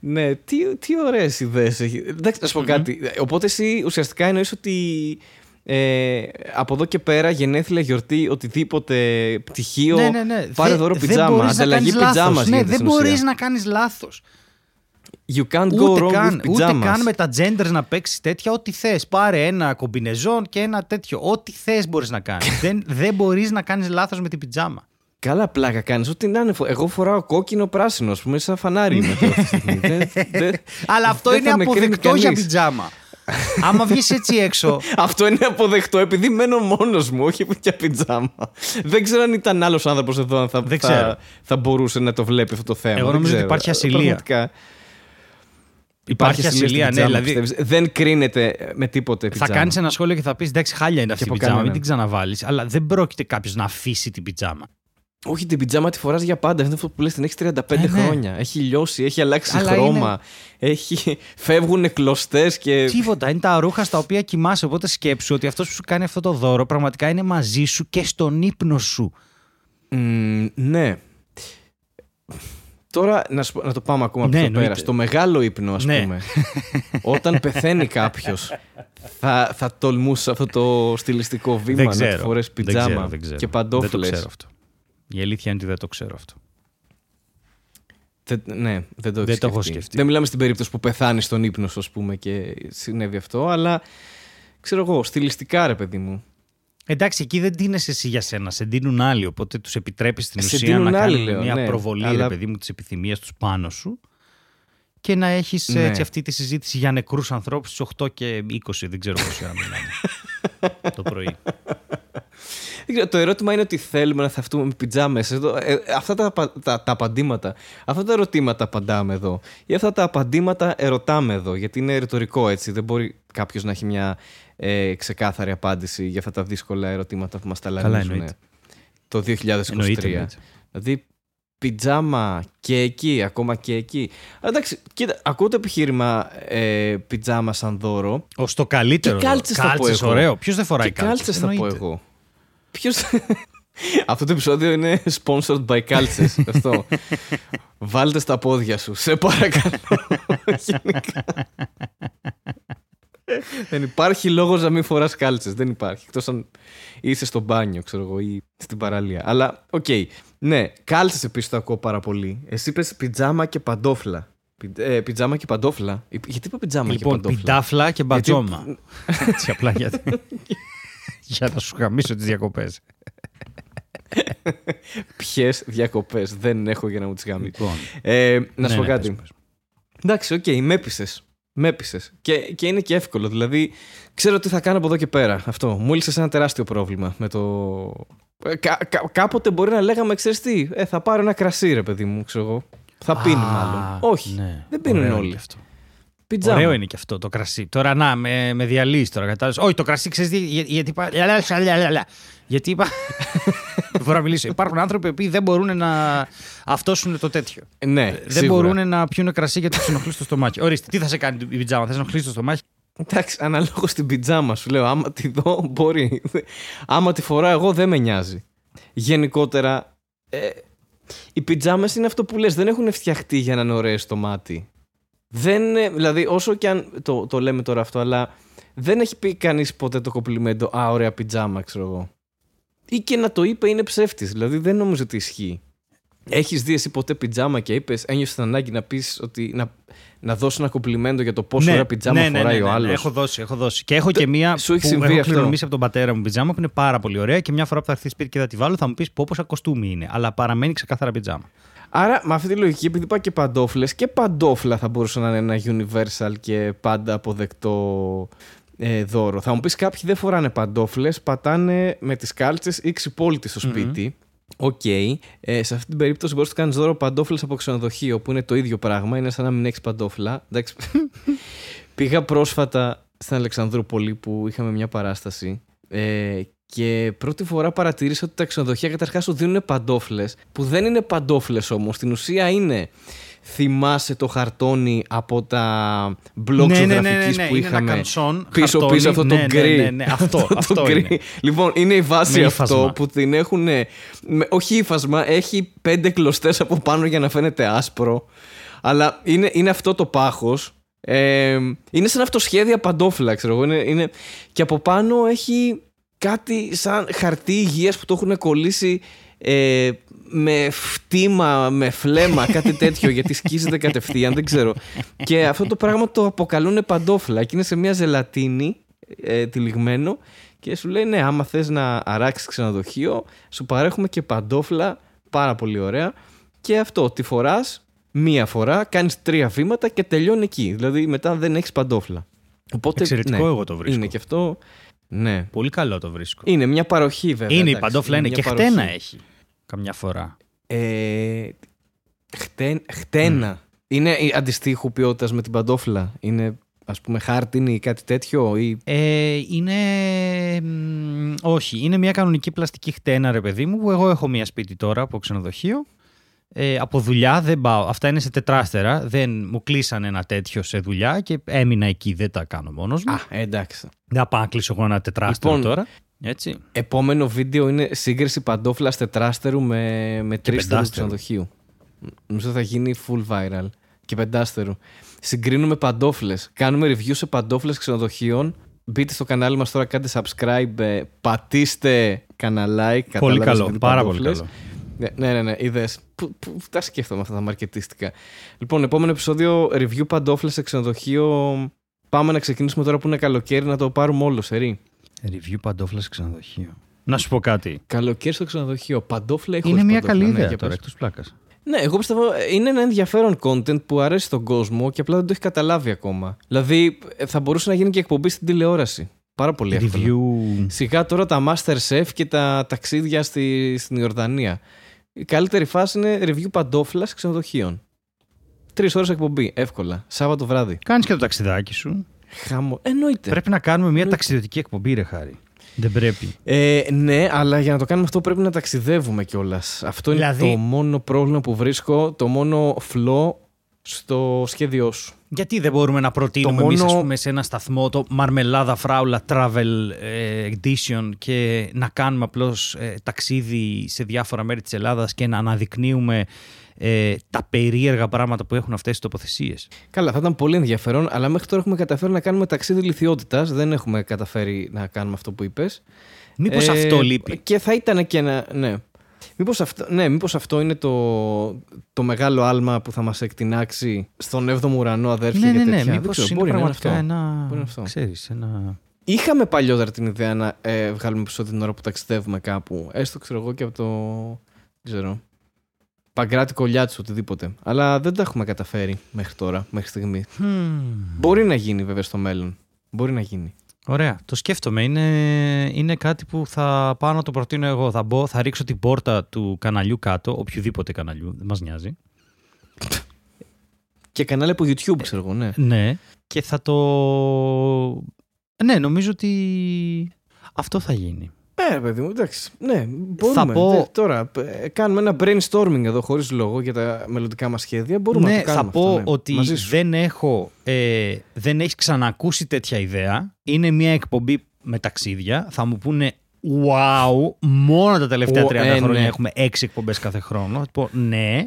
Ναι, τι, τι ωραίες ιδέες έχει. Εντάξει, να σου πω κάτι. Οπότε εσύ ουσιαστικά εννοείς ότι ε, από εδώ και πέρα γενέθλια, γιορτή, οτιδήποτε πτυχίο. ναι, ναι, ναι. Πάρε Δεν- δώρο δεν πιτζάμα. μπορείς να Ανταλλαγή κάνεις πιτζάμα. λάθος. Ναι, δεν μπορείς να κάνεις λάθος. You can't go Ούτε wrong καν, with ούτε pajamas. καν με τα genders να παίξεις τέτοια. Ό,τι θες. Πάρε ένα κομπινεζόν και ένα τέτοιο. Ό,τι θες μπορείς να κάνεις. δεν δεν μπορείς να κάνεις λάθος με την πιτζάμα. Καλά πλάκα κάνεις, ό,τι να είναι. φο- Εγώ φοράω κόκκινο πράσινο, ας πούμε, σαν φανάρι είμαι τώρα αυτή τη στιγμή. Δεν- δεν- Αλλά αυτό δεν είναι θα με κρίνει αποδεκτό για κανείς. πιτζάμα. Άμα βγεις έτσι έξω. Αυτό είναι αποδεκτό επειδή μένω μόνος μου, όχι για πιτζάμα. Δεν ξέρω αν ήταν άλλος άνθρωπος εδώ αν θα, Δεν θα, ξέρω. θα μπορούσε να το βλέπει αυτό το θέμα. Εγώ Δεν νομίζω ότι ξέρω. υπάρχει ασυλία. Πραγματικά. Υπάρχει στην ασυλία, ναι. πιτζάμα, Δηλαδή πιστεύεις. Δεν κρίνεται με τίποτε θα πιτζάμα. κάνεις ένα σχόλιο και θα πεις: Εντάξει, χάλια είναι αυτή η από πιτζάμα, μην κανέναν. την ξαναβάλεις. Αλλά δεν πρόκειται κάποιος να αφήσει την πιτζάμα. Όχι, την πιτζάμα τη φοράς για πάντα. Είναι αυτό που λες, την έχεις 35 Ε, ναι. χρόνια. Έχει λιώσει, έχει αλλάξει Αλλά χρώμα. Έχει... Φεύγουν κλωστές και. Τίποτα. Είναι τα ρούχα στα οποία κοιμάσαι. Οπότε σκέψου ότι αυτός που σου κάνει αυτό το δώρο πραγματικά είναι μαζί σου και στον ύπνο σου. Μμ, ναι. Τώρα να, σου πω- να το πάμε ακόμα Ναι, πιο εννοείται. πέρα. Στο μεγάλο ύπνο, ας Ναι. πούμε. όταν πεθαίνει κάποιος, θα, θα τολμούσε αυτό το στιλιστικό βήμα δεν να ξέρω. του φορέσει Δεν πιτζάμα ξέρω, δεν ξέρω. και Δεν το παντόφλες. ξέρω αυτό. Η αλήθεια είναι ότι δεν το ξέρω αυτό. ναι, δεν το, Δεν έχεις το έχω σκεφτεί. σκεφτεί. Δεν μιλάμε στην περίπτωση που πεθάνεις στον ύπνος σου, ας πούμε, και συνέβη αυτό, αλλά ξέρω εγώ, στιλιστικά ρε παιδί μου. Εντάξει, εκεί δεν τίνεσαι εσύ για σένα, σε ντύνουν άλλοι. Οπότε τους επιτρέπεις στην Σε ουσία ντύνουν να άλλοι, κάνουν λέω, μια ναι. προβολή, Αλλά- ρε παιδί μου, της επιθυμίας τους πάνω σου και να έχεις Ναι. έτσι αυτή τη συζήτηση για νεκρούς ανθρώπους στις 8 και 20, δεν ξέρω πόση ώρα μιλάμε. το πρωί. Δεν ξέρω, Το ερώτημα είναι ότι θέλουμε να θαυτούμε με πιτζάμες εδώ. Ε, αυτά τα, απα- τα, τα απαντήματα, αυτά τα ερωτήματα απαντάμε εδώ. Ή αυτά τα απαντήματα ερωτάμε εδώ. Γιατί είναι ρητορικό έτσι. Δεν μπορεί κάποιος να έχει μια ε, ξεκάθαρη απάντηση για αυτά τα δύσκολα ερωτήματα που μας τα λανίζουν εννοείται. το 2023. Εννοείται, εννοείται. Δηλαδή, πιτζάμα και εκεί, ακόμα και εκεί. Α, Εντάξει, κοίτα, ακούω το επιχείρημα ε, πιτζάμα σαν δώρο. Ω το καλύτερο. Και κάλτσες θα πω εγώ. ωραίο. Ποιος δεν φοράει και κάλτσες. κάλτσες θα πω εννοείται. εγώ. Ποιος... Αυτό το επεισόδιο είναι sponsored by κάλτσες. Αυτό. Βάλτε στα πόδια σου. Σε παρακαλώ. Γενικά. Δεν υπάρχει λόγος να μην φοράς κάλτσες. Δεν υπάρχει. Εκτός αν είσαι στο μπάνιο, ξέρω εγώ, ή στην παραλία. Αλλά, οκ. Ναι, κάλτσες επίσης το ακούω πάρα πολύ. Εσύ είπες πιτζάμα και παντόφλα. Πι- ε, πιτζάμα και παντόφλα. Ε, Γιατί είπα πιτζάμα Λοιπόν, και παντόφλα; πιντάφλα και μπατζόμα. Γιατί- Έτσι απλά για, για να σου γαμήσω τις διακοπές. Ποιες διακοπές; Δεν έχω για να μου τις γαμήσεις. Λοιπόν, Ε, να σου ναι, πω ναι, κάτι. πες, πες. Εντάξει, οκ, με έπεισες. Με έπεισες. Και, και είναι και εύκολο. Δηλαδή, ξέρω τι θα κάνω από εδώ και πέρα. Αυτό. Μου έλυσες ένα τεράστιο πρόβλημα με το. Ε, Κα, κα- κάποτε μπορεί να λέγαμε, ξέρεις τι, ε, θα πάρω ένα κρασί, ρε παιδί μου, ξέρω εγώ. Θα πίνει Α, μάλλον. Όχι. ναι. Δεν πίνουν Ωραίο είναι όλοι. και αυτό. Πιτζάμα. Ωραίο είναι και αυτό το κρασί. Τώρα να, με, με διαλύσει τώρα. Κατάλαβες. Όχι, το κρασί ξέρεις γιατί. Γιατί είπα. λα, λα, λα, λα, λα. Γιατί είπα. Μπορώ να μιλήσω. Υπάρχουν άνθρωποι που δεν μπορούν να αυτόσουν το τέτοιο. Ναι, δεν σίγουρα. μπορούν να πιούν κρασί γιατί τους ενοχλεί στο στομάχι. Ορίστε, τι θα σε κάνει η πιτζάμα, θα σε ενοχλείς στο στομάχι; Εντάξει, αναλόγως στην πιτζάμα σου λέω. Άμα τη δω, μπορεί. Άμα τη φοράω εγώ, δεν με νοιάζει. Γενικότερα, ε, οι πιτζάμες είναι αυτό που λες, δεν έχουν φτιαχτεί για να είναι ωραίες στο μάτι. Δεν, ε, δηλαδή, όσο και αν το, το λέμε τώρα αυτό, αλλά δεν έχει πει κανείς ποτέ το κομπλιμέντο Α, ωραία πιτζάμα, ξέρω εγώ. Ή και να το είπε είναι ψεύτης. Δηλαδή, δεν νομίζω ότι ισχύει. Έχεις δει εσύ ποτέ πιτζάμα και είπες, ένιωσε την ανάγκη να πεις ότι. να, να δώσει ένα κομπλιμέντο για το πόσο ωραία πιτζάμα ναι, ναι, φοράει ναι, ναι, ο ναι, άλλος. Έχω δώσει, έχω δώσει. Και έχω και μία σου έχει που συμβεί έχω αυτό; κληρονομήσει από τον πατέρα μου πιτζάμα που είναι πάρα πολύ ωραία και μια φορά που θα έρθει σπίτι και θα τη βάλω θα μου πεις πω πόσα κοστούμι είναι. Αλλά παραμένει ξεκάθαρα πιτζάμα. Άρα, με αυτή τη λογική, επειδή είπα και παντόφλες, και παντόφλα θα μπορούσε να είναι ένα universal και πάντα αποδεκτό ε, δώρο. Θα μου πεις κάποιοι δεν φοράνε παντόφλες, πατάνε με τις κάλτσες ή ξυπόλυτοι στο σπίτι. Οκ. Ε, σε αυτή την περίπτωση μπορείς να κάνεις δώρο παντόφλες από ξενοδοχείο, που είναι το ίδιο πράγμα. Είναι σαν να μην έχεις παντόφλα. Εντάξει. Πήγα πρόσφατα στην Αλεξανδρούπολη που είχαμε μια παράσταση. Ε, και πρώτη φορά παρατήρησα ότι τα ξενοδοχεία καταρχάς σου δίνουν παντόφλες, που δεν είναι παντόφλες όμως. Στην ουσία είναι. Θυμάσαι το χαρτόνι από τα μπλοκ ναι, ναι, ναι, ζωγραφικής ναι, ναι, που είναι είχαμε. ένα κανσόν, πίσω χαρτόνι, πίσω αυτό το ναι, ναι, γκρι. ναι, ναι, αυτό, το αυτό γκρι. είναι. Λοιπόν, είναι η βάση Με αυτό ύφασμα. που την έχουν. Με, όχι ύφασμα, έχει πέντε κλωστές από πάνω για να φαίνεται άσπρο. Αλλά είναι, είναι αυτό το πάχος. Ε, είναι σαν αυτοσχέδια παντόφλα, ξέρω εγώ. Είναι, είναι, και από πάνω έχει κάτι σαν χαρτί υγείας που το έχουν κολλήσει ε, με φτύμα, με φλέμα, κάτι τέτοιο, γιατί σκίζεται κατευθείαν, δεν ξέρω. Και αυτό το πράγμα το αποκαλούν παντόφυλλα και είναι σε μια ζελατίνη ε, τυλιγμένο και σου λέει ναι, άμα θες να αράξεις ξενοδοχείο, σου παρέχουμε και παντόφυλλα, πάρα πολύ ωραία. Και αυτό, τη φοράς μία φορά, κάνεις τρία βήματα και τελειώνει εκεί. Δηλαδή μετά δεν έχεις παντόφυλλα. Οπότε, Εξαιρετικό ναι, εγώ το βρίσκω. Είναι και αυτό, ναι. Πολύ καλό το βρίσκω. Είναι μια παροχή βέβαια. είναι η εντάξει, παντόφλα, είναι μια και παροχή. χτένα έχει. Καμιά φορά. Ε, χτεν, χτένα. Είναι η αντιστοίχου ποιότητας με την παντόφλα. Είναι ας πούμε χάρτινη ή κάτι τέτοιο ή... Ε, είναι. μ, όχι, είναι μια κανονική πλαστική χτένα, ρε παιδί μου, που εγώ έχω μια σπίτι τώρα από ξενοδοχείο. Ε, από δουλειά δεν πάω. Αυτά είναι σε τετράστερα. Δεν μου κλείσανε ένα τέτοιο σε δουλειά και έμεινα εκεί. Δεν τα κάνω μόνος μου. Α, εντάξει. Δεν θα πάω να κλείσω εγώ ένα τετράστερο Λοιπόν, τώρα. Έτσι. Επόμενο βίντεο είναι σύγκριση παντόφλα τετράστερου με, με τρίστερου πεντάστερου. ξενοδοχείου. Νομίζω θα γίνει full viral. Και πεντάστερου. Συγκρίνουμε παντόφλε. Κάνουμε review σε παντόφλε ξενοδοχείων. Μπείτε στο κανάλι μας τώρα, κάντε subscribe, ε, πατήστε καναλάκι. Πολύ κατάλαβες, καλό. επειδή Πάρα πολύ παντόφλες. καλό. Ναι, ναι, ναι, ναι είδες. Πού, πού τα σκέφτομαι αυτά τα μαρκετίστικα. Λοιπόν, επόμενο επεισόδιο review παντόφλε σε ξενοδοχείο. Πάμε να ξεκινήσουμε τώρα που είναι καλοκαίρι να το πάρουμε όλο, σερή. Review παντόφλα σε ξενοδοχείο. Να σου πω κάτι. Καλοκαίρι στο ξενοδοχείο. Παντόφλα έχω είναι μια παντόφλα. καλή Ναι, ιδέα για τώρα, πες. εκτός πλάκας. Ναι, εγώ πιστεύω ε, είναι ένα ενδιαφέρον content που αρέσει στον κόσμο και απλά δεν το έχει καταλάβει ακόμα. Δηλαδή ε, θα μπορούσε να γίνει και εκπομπή στην τηλεόραση. Πάρα πολύ εύκολα. Review. Σιγά τώρα τα Masterchef και τα ταξίδια στη, στην Ιορδανία. Η καλύτερη φάση είναι review παντόφλα ξενοδοχείων. Τρεις ώρες εκπομπή, εύκολα. Σάββατο βράδυ. Κάνεις και το ταξιδάκι σου. Χαμο... Εννοείται. Πρέπει να κάνουμε μια ταξιδιωτική εκπομπή, ρε Χάρη. Δεν πρέπει. Ε, ναι, αλλά για να το κάνουμε αυτό πρέπει να ταξιδεύουμε κιόλας. Αυτό είναι Δηλαδή- το μόνο πρόβλημα που βρίσκω, το μόνο φλό στο σχέδιό σου. Γιατί δεν μπορούμε να προτείνουμε Το εμείς, μόνο- ας πούμε, σε ένα σταθμό το Μαρμελάδα Φράουλα Travel ε, Edition και να κάνουμε απλώς ε, ταξίδι σε διάφορα μέρη της Ελλάδας και να αναδεικνύουμε ε, τα περίεργα πράγματα που έχουν αυτές τις τοποθεσίες. Καλά, θα ήταν πολύ ενδιαφέρον, αλλά μέχρι τώρα έχουμε καταφέρει να κάνουμε ταξίδι λιθιότητας. Δεν έχουμε καταφέρει να κάνουμε αυτό που είπες. Μήπως αυτό λείπει; Και θα ήταν και ένα. Ναι. Μήπως αυτό, ναι, μήπως αυτό είναι το, το μεγάλο άλμα που θα μας εκτινάξει στον 7ο ουρανό αδέρφια ναι, και ναι, ναι, τέτοια. Δεν μήπως ξέρω, είναι μπορεί να είναι πραγματικά αυτό. ένα, Μπορεί να είναι αυτό. ξέρεις, ένα... Είχαμε παλιότερα την ιδέα να ε, βγάλουμε επεισόδιο την ώρα που ταξιδεύουμε κάπου. Έστω ξέρω εγώ και από το. Δεν ξέρω. Παγκράτη κολλιάτσου, οτιδήποτε. Αλλά δεν τα έχουμε καταφέρει μέχρι τώρα, μέχρι στιγμή. Hmm. Μπορεί να γίνει βέβαια στο μέλλον. Μπορεί να γίνει. Ωραία, το σκέφτομαι. Είναι, είναι κάτι που θα πάω να το προτείνω εγώ. Θα μπω, θα ρίξω την πόρτα του καναλιού κάτω, οποιοδήποτε καναλιού, δεν μας νοιάζει. Και κανάλι από YouTube, ξέρω εγώ, ναι. Ναι, και θα το... Ναι, νομίζω ότι αυτό θα γίνει. Ε, παιδί μου, εντάξει. Ναι, μπορούμε. Θα πω- Δε- Τώρα, ε, κάνουμε ένα brainstorming εδώ χωρίς λόγο για τα μελλοντικά μας σχέδια. Μπορούμε ναι, να το κάνουμε θα πω αυτό, ναι. ότι Μαζί σου. δεν έχω, ε, δεν έχεις ξανακούσει τέτοια ιδέα. Είναι μια εκπομπή με ταξίδια. Θα μου πούνε wow, μόνο τα τελευταία Ο, 30 ε, χρόνια ναι. έχουμε 6 εκπομπές κάθε χρόνο. Θα πω ναι,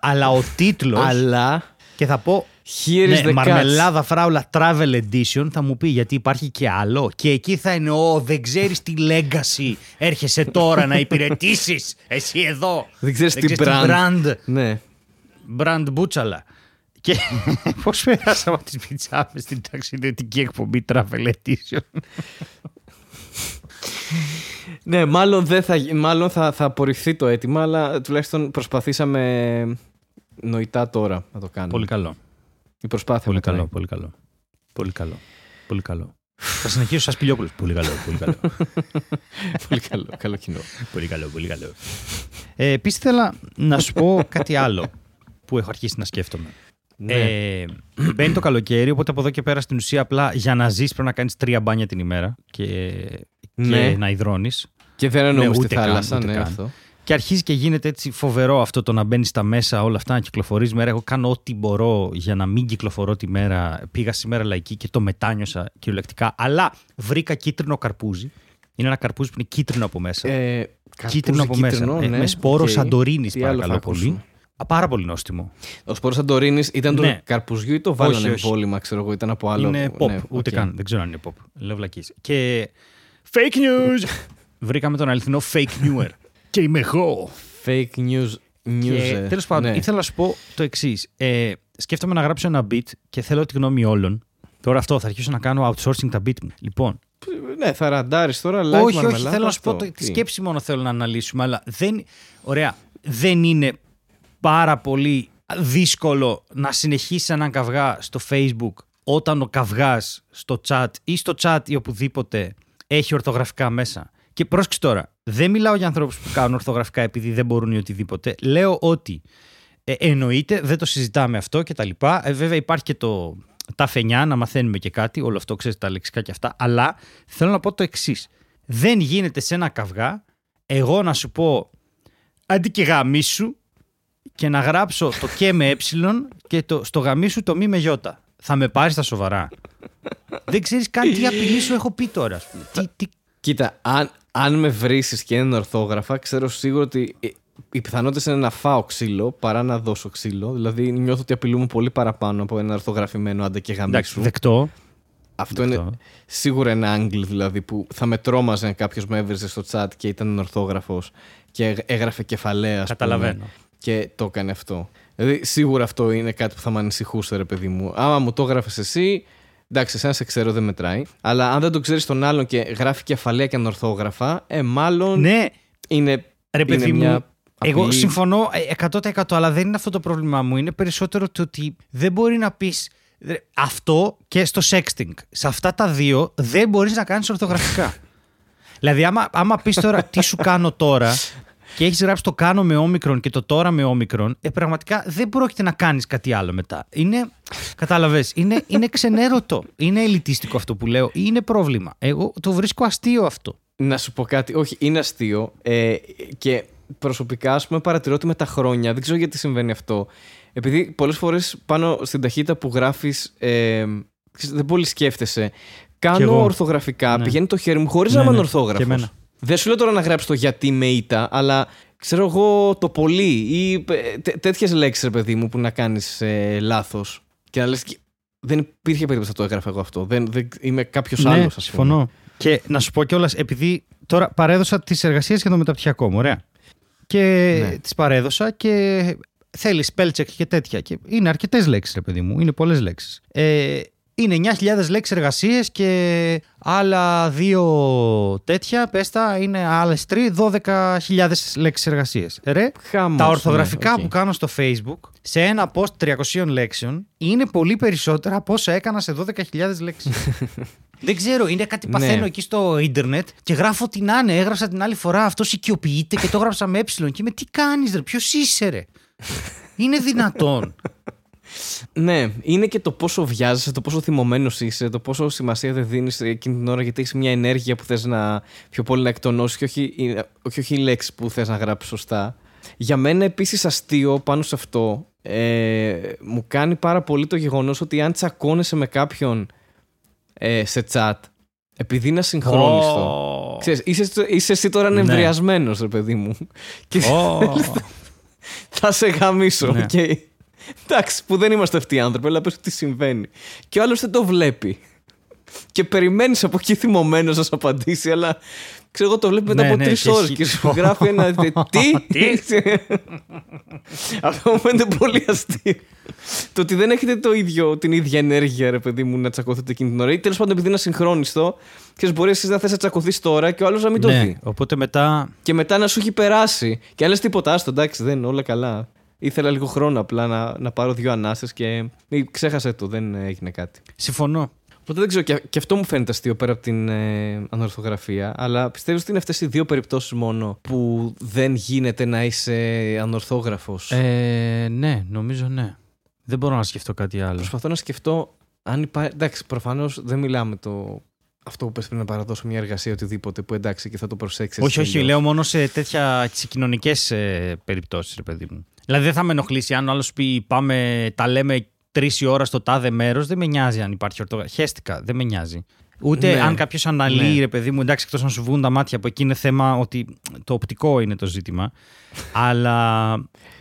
αλλά ο τίτλος Αλλά, και θα πω here is ναι, the catch. Μαρμελάδα Φράουλα Travel Edition θα μου πει γιατί υπάρχει και άλλο. Και εκεί θα είναι, Ω, δεν ξέρεις τι legacy έρχεσαι τώρα να υπηρετήσεις. Εσύ εδώ. Δεν ξέρεις τι ξέρεις brand. brand Ναι. brand μπούτσαλα. Και πώς περάσαμε από τις πιτσάμε στην ταξιδιωτική εκπομπή Travel Edition. Ναι, μάλλον, δεν θα, γι- μάλλον θα, θα απορριφθεί το αίτημα, αλλά τουλάχιστον προσπαθήσαμε νοητά τώρα να το κάνουμε. Πολύ καλό. Η προσπάθεια Πολύ μετράει. καλό, πολύ καλό. Πολύ καλό. Πολύ καλό. Θα συνεχίσω σαν σπηλιόπουλος. Πολύ καλό, πολύ καλό. πολύ καλό. Καλό κοινό. πολύ καλό, πολύ καλό. Ε, Επίσης, ήθελα να σου πω κάτι άλλο που έχω αρχίσει να σκέφτομαι. Ναι. Ε, μπαίνει το καλοκαίρι, οπότε από εδώ και πέρα στην ουσία απλά για να ζεις πρέπει να κάνεις τρία μπάνια την ημέρα και, Ναι. και να υδρώνεις. Και δεν εννοούμε Ναι, στη ούτε καν, θάλασσα, ούτε ναι, καν. αυτό. Και αρχίζει και γίνεται έτσι φοβερό αυτό το να μπαίνεις στα μέσα, όλα αυτά, να κυκλοφορείς μέρα. Εγώ κάνω ό,τι μπορώ για να μην κυκλοφορώ τη μέρα. Πήγα σήμερα λαϊκή και το μετάνιωσα κυριολεκτικά. Αλλά βρήκα κίτρινο καρπούζι. Είναι ένα καρπούζι που είναι κίτρινο από μέσα. Ε, κίτρινο από καρπούζι μέσα. Ε, ναι. με σπόρο Οκ. Σαντορίνης, Τι άλλο θα παρακαλώ πολύ. ακούσουμε; Α, πάρα πολύ νόστιμο. Ο σπόρος Σαντορίνης ήταν Ναι. του καρπουζιού ή το βάλανε όχι. εμβόλιμα, ξέρω εγώ, ήταν από άλλο; είναι ΠΟΠ, ναι, ούτε οκ. καν. Δεν ξέρω αν είναι ΠΟΠ. Λέω βλακείες. Και fake news! Βρήκαμε τον αληθινό fake newer. Και είμαι εγώ. Fake news. news Και ε, τέλος πάντων, ναι. ήθελα να σου πω το εξής. Ε, σκέφτομαι να γράψω ένα bit και θέλω τη γνώμη όλων. Τώρα αυτό, θα αρχίσω να κάνω outsourcing τα beat μου. Λοιπόν, Ναι, θα ραντάρεις τώρα, live όχι, όχι, μαρμελάδα, θέλω να σου πω αυτό. το, τη Τι; σκέψη μόνο θέλω να αναλύσουμε, αλλά δεν, ωραία, δεν είναι πάρα πολύ δύσκολο να συνεχίσεις έναν καυγά στο facebook όταν ο καυγάς στο chat ή στο chat ή οπουδήποτε έχει ορθογραφικά μέσα. Και πρόσεξε τώρα, δεν μιλάω για ανθρώπους που κάνουν ορθογραφικά επειδή δεν μπορούν ή οτιδήποτε. Λέω ότι ε, εννοείται, δεν το συζητάμε αυτό και τα λοιπά. Ε, βέβαια υπάρχει και το τα φενιά να μαθαίνουμε και κάτι, όλο αυτό ξέρεις τα λεξικά και αυτά, αλλά θέλω να πω το εξής. Δεν γίνεται σε ένα καυγά εγώ να σου πω αντί και γαμίσου και να γράψω το και με ε και το, στο γαμίσου το μη με γιώτα. Θα με πάρεις στα σοβαρά. Δεν ξέρεις καν τι απειλή σου έχω πει τώρα. ας πούμε. Τι, τι... Κοίτα, αν, αν με βρει και είναι ορθόγραφα, ξέρω σίγουρα ότι ε, οι πιθανότητες είναι να φάω ξύλο παρά να δώσω ξύλο. Δηλαδή, νιώθω ότι απειλούμε πολύ παραπάνω από ένα ορθογραφημένο άντε και Εντάξει, γαμίσου. δεκτό. Αυτό δεκτό. είναι σίγουρα ένα άγγλ δηλαδή που θα με τρόμαζε αν κάποιος με έβριζε στο chat και ήταν ορθόγραφος και έγ- έγραφε κεφαλαία. ας πούμε, Καταλαβαίνω. και το έκανε αυτό. Δηλαδή, σίγουρα αυτό είναι κάτι που θα με ανησυχούσε, ρε παιδί μου. Άμα μου το έγραφες εσύ, εντάξει, εσένα σε ξέρω, δεν μετράει. Αλλά αν δεν το ξέρεις τον άλλον και γράφει κεφαλαία και ανορθόγραφα, ε, μάλλον Ναι, είναι. Ρε παιδί είναι μου, μια εγώ απειλή. συμφωνώ ε, 100% αλλά δεν είναι αυτό το πρόβλημά μου. Είναι περισσότερο το ότι δεν μπορεί να πεις ρε, αυτό και στο sexting. Σε αυτά τα δύο δεν μπορείς να κάνεις ορθογραφικά. δηλαδή άμα, άμα πεις τώρα τι σου κάνω τώρα και έχεις γράψει το κάνω με όμικρον και το τώρα με όμικρον, ε, πραγματικά δεν πρόκειται να κάνεις κάτι άλλο μετά. Είναι, κατάλαβες, είναι, είναι ξενέρωτο. Είναι ελιτίστικο αυτό που λέω. Είναι πρόβλημα. Εγώ το βρίσκω αστείο αυτό. Να σου πω κάτι. Όχι, είναι αστείο. Ε, και προσωπικά, ας πούμε, παρατηρώ ότι με τα χρόνια, δεν ξέρω γιατί συμβαίνει αυτό. Επειδή πολλές φορές πάνω στην ταχύτητα που γράφεις, ε, ξέρεις, δεν πολύ σκέφτεσαι. Κι Κάνω εγώ. ορθογραφικά, Ναι. πηγαίνει το χέρι μου χωρίς Ναι, να είμαι ναι. ορθόγραφος. Και εμένα. Δεν σου λέω τώρα να γράψεις το γιατί με ήττα, αλλά ξέρω εγώ το πολύ ή τέτοιες λέξεις, ρε παιδί μου, που να κάνεις ε, λάθος. Και να λες. Δεν υπήρχε περίπτωση να το έγραφα εγώ αυτό. Δεν, δεν, είμαι κάποιος ναι, άλλος, ας πούμε. συμφωνώ. Και να σου πω κιόλας, επειδή τώρα παρέδωσα τις εργασίες για το μεταπτυχιακό μου, ωραία. Και Ναι. τις παρέδωσα και θέλεις spell check και τέτοια. Και είναι αρκετές λέξεις, ρε παιδί μου. Είναι πολλές λέξεις. Ε, είναι 9.000 λέξεις εργασίες και άλλα δύο τέτοια, πέστα, είναι άλλες τρεις, 12.000 λέξεις εργασίες. Ρε, Χαμός, τα ναι, ορθογραφικά οκ. που κάνω στο Facebook σε ένα post 300 λέξεων είναι πολύ περισσότερα από όσα έκανα σε 12.000 λέξεις. Δεν ξέρω, είναι κάτι παθαίνω Ναι. εκεί στο ίντερνετ και γράφω την Άνε. Έγραψα την άλλη φορά, αυτός οικειοποιείται και το έγραψα με ε. Και είμαι, τι κάνεις, ρε, ποιος είσαι, ρε; είναι δυνατόν. Ναι, είναι και το πόσο βιάζεσαι, το πόσο θυμωμένος είσαι, το πόσο σημασία δεν δίνεις εκείνη την ώρα γιατί έχεις μια ενέργεια που θες να πιο πολύ να εκτονώσεις και όχι, όχι, όχι λέξεις που θες να γράψεις σωστά. Για μένα επίσης αστείο πάνω σε αυτό ε, μου κάνει πάρα πολύ το γεγονός ότι αν τσακώνεσαι με κάποιον ε, σε chat επειδή είναι ασυγχρόνιστο. Oh. Ξέρεις, είσαι, είσαι εσύ τώρα Ναι. νευριασμένο, ρε παιδί μου. Και Oh. θα σε γαμίσω. Ναι. Και... Εντάξει, που δεν είμαστε αυτοί οι άνθρωποι, αλλά πες τι συμβαίνει. Και ο άλλος δεν το βλέπει. Και περιμένεις από εκεί θυμωμένος να σου απαντήσει, αλλά ξέρω εγώ το βλέπει μετά Ναι, από ναι, τρεις και ώρες έχει- και σου γράφει ένα. Τι! Αυτό μου φαίνεται πολύ αστείο. το ότι δεν έχετε το ίδιο, την ίδια ενέργεια, ρε παιδί μου, να τσακωθείτε εκείνη την ώρα. Ή τέλος πάντων, επειδή είναι ασυγχρόνιστο, ξέρεις, μπορεί εσύ να θες να τσακωθείς τώρα και ο άλλος να μην το ναι, δει. οπότε μετά. Και μετά να σου έχει περάσει. Και αν λες τίποτα, άστο, εντάξει, δεν είναι όλα καλά. Ήθελα λίγο χρόνο απλά να, να πάρω δύο ανάστες και μη, ξέχασε το, δεν έγινε κάτι. Συμφωνώ. Οπότε δεν ξέρω, και, και αυτό μου φαίνεται αστείο πέρα από την ε, ανορθογραφία. Αλλά πιστεύω ότι είναι αυτές οι δύο περιπτώσεις μόνο που δεν γίνεται να είσαι ανορθόγραφος; Ε, ναι, νομίζω ναι. Δεν μπορώ να σκεφτώ κάτι άλλο. Προσπαθώ να σκεφτώ αν υπάρχει. Εντάξει, προφανώς δεν μιλάμε το. Αυτό που πες πριν να παραδώσω μια εργασία οτιδήποτε που εντάξει και θα το προσέξεις. όχι, όχι, λέω μόνο σε τέτοια σε κοινωνικές ε, περιπτώσεις, ρε παιδί μου. Δηλαδή δεν θα με ενοχλήσει αν ο άλλος πει πάμε, τα λέμε τρεις η ώρα στο τάδε μέρος, δεν με νοιάζει αν υπάρχει ορτογραφία. Χαίστηκα, δεν με νοιάζει. Ούτε Ναι. αν κάποιος αναλύει, Ναι. ρε παιδί μου, εντάξει, εκτός να σου βγουν τα μάτια από εκεί είναι θέμα ότι το οπτικό είναι το ζήτημα. αλλά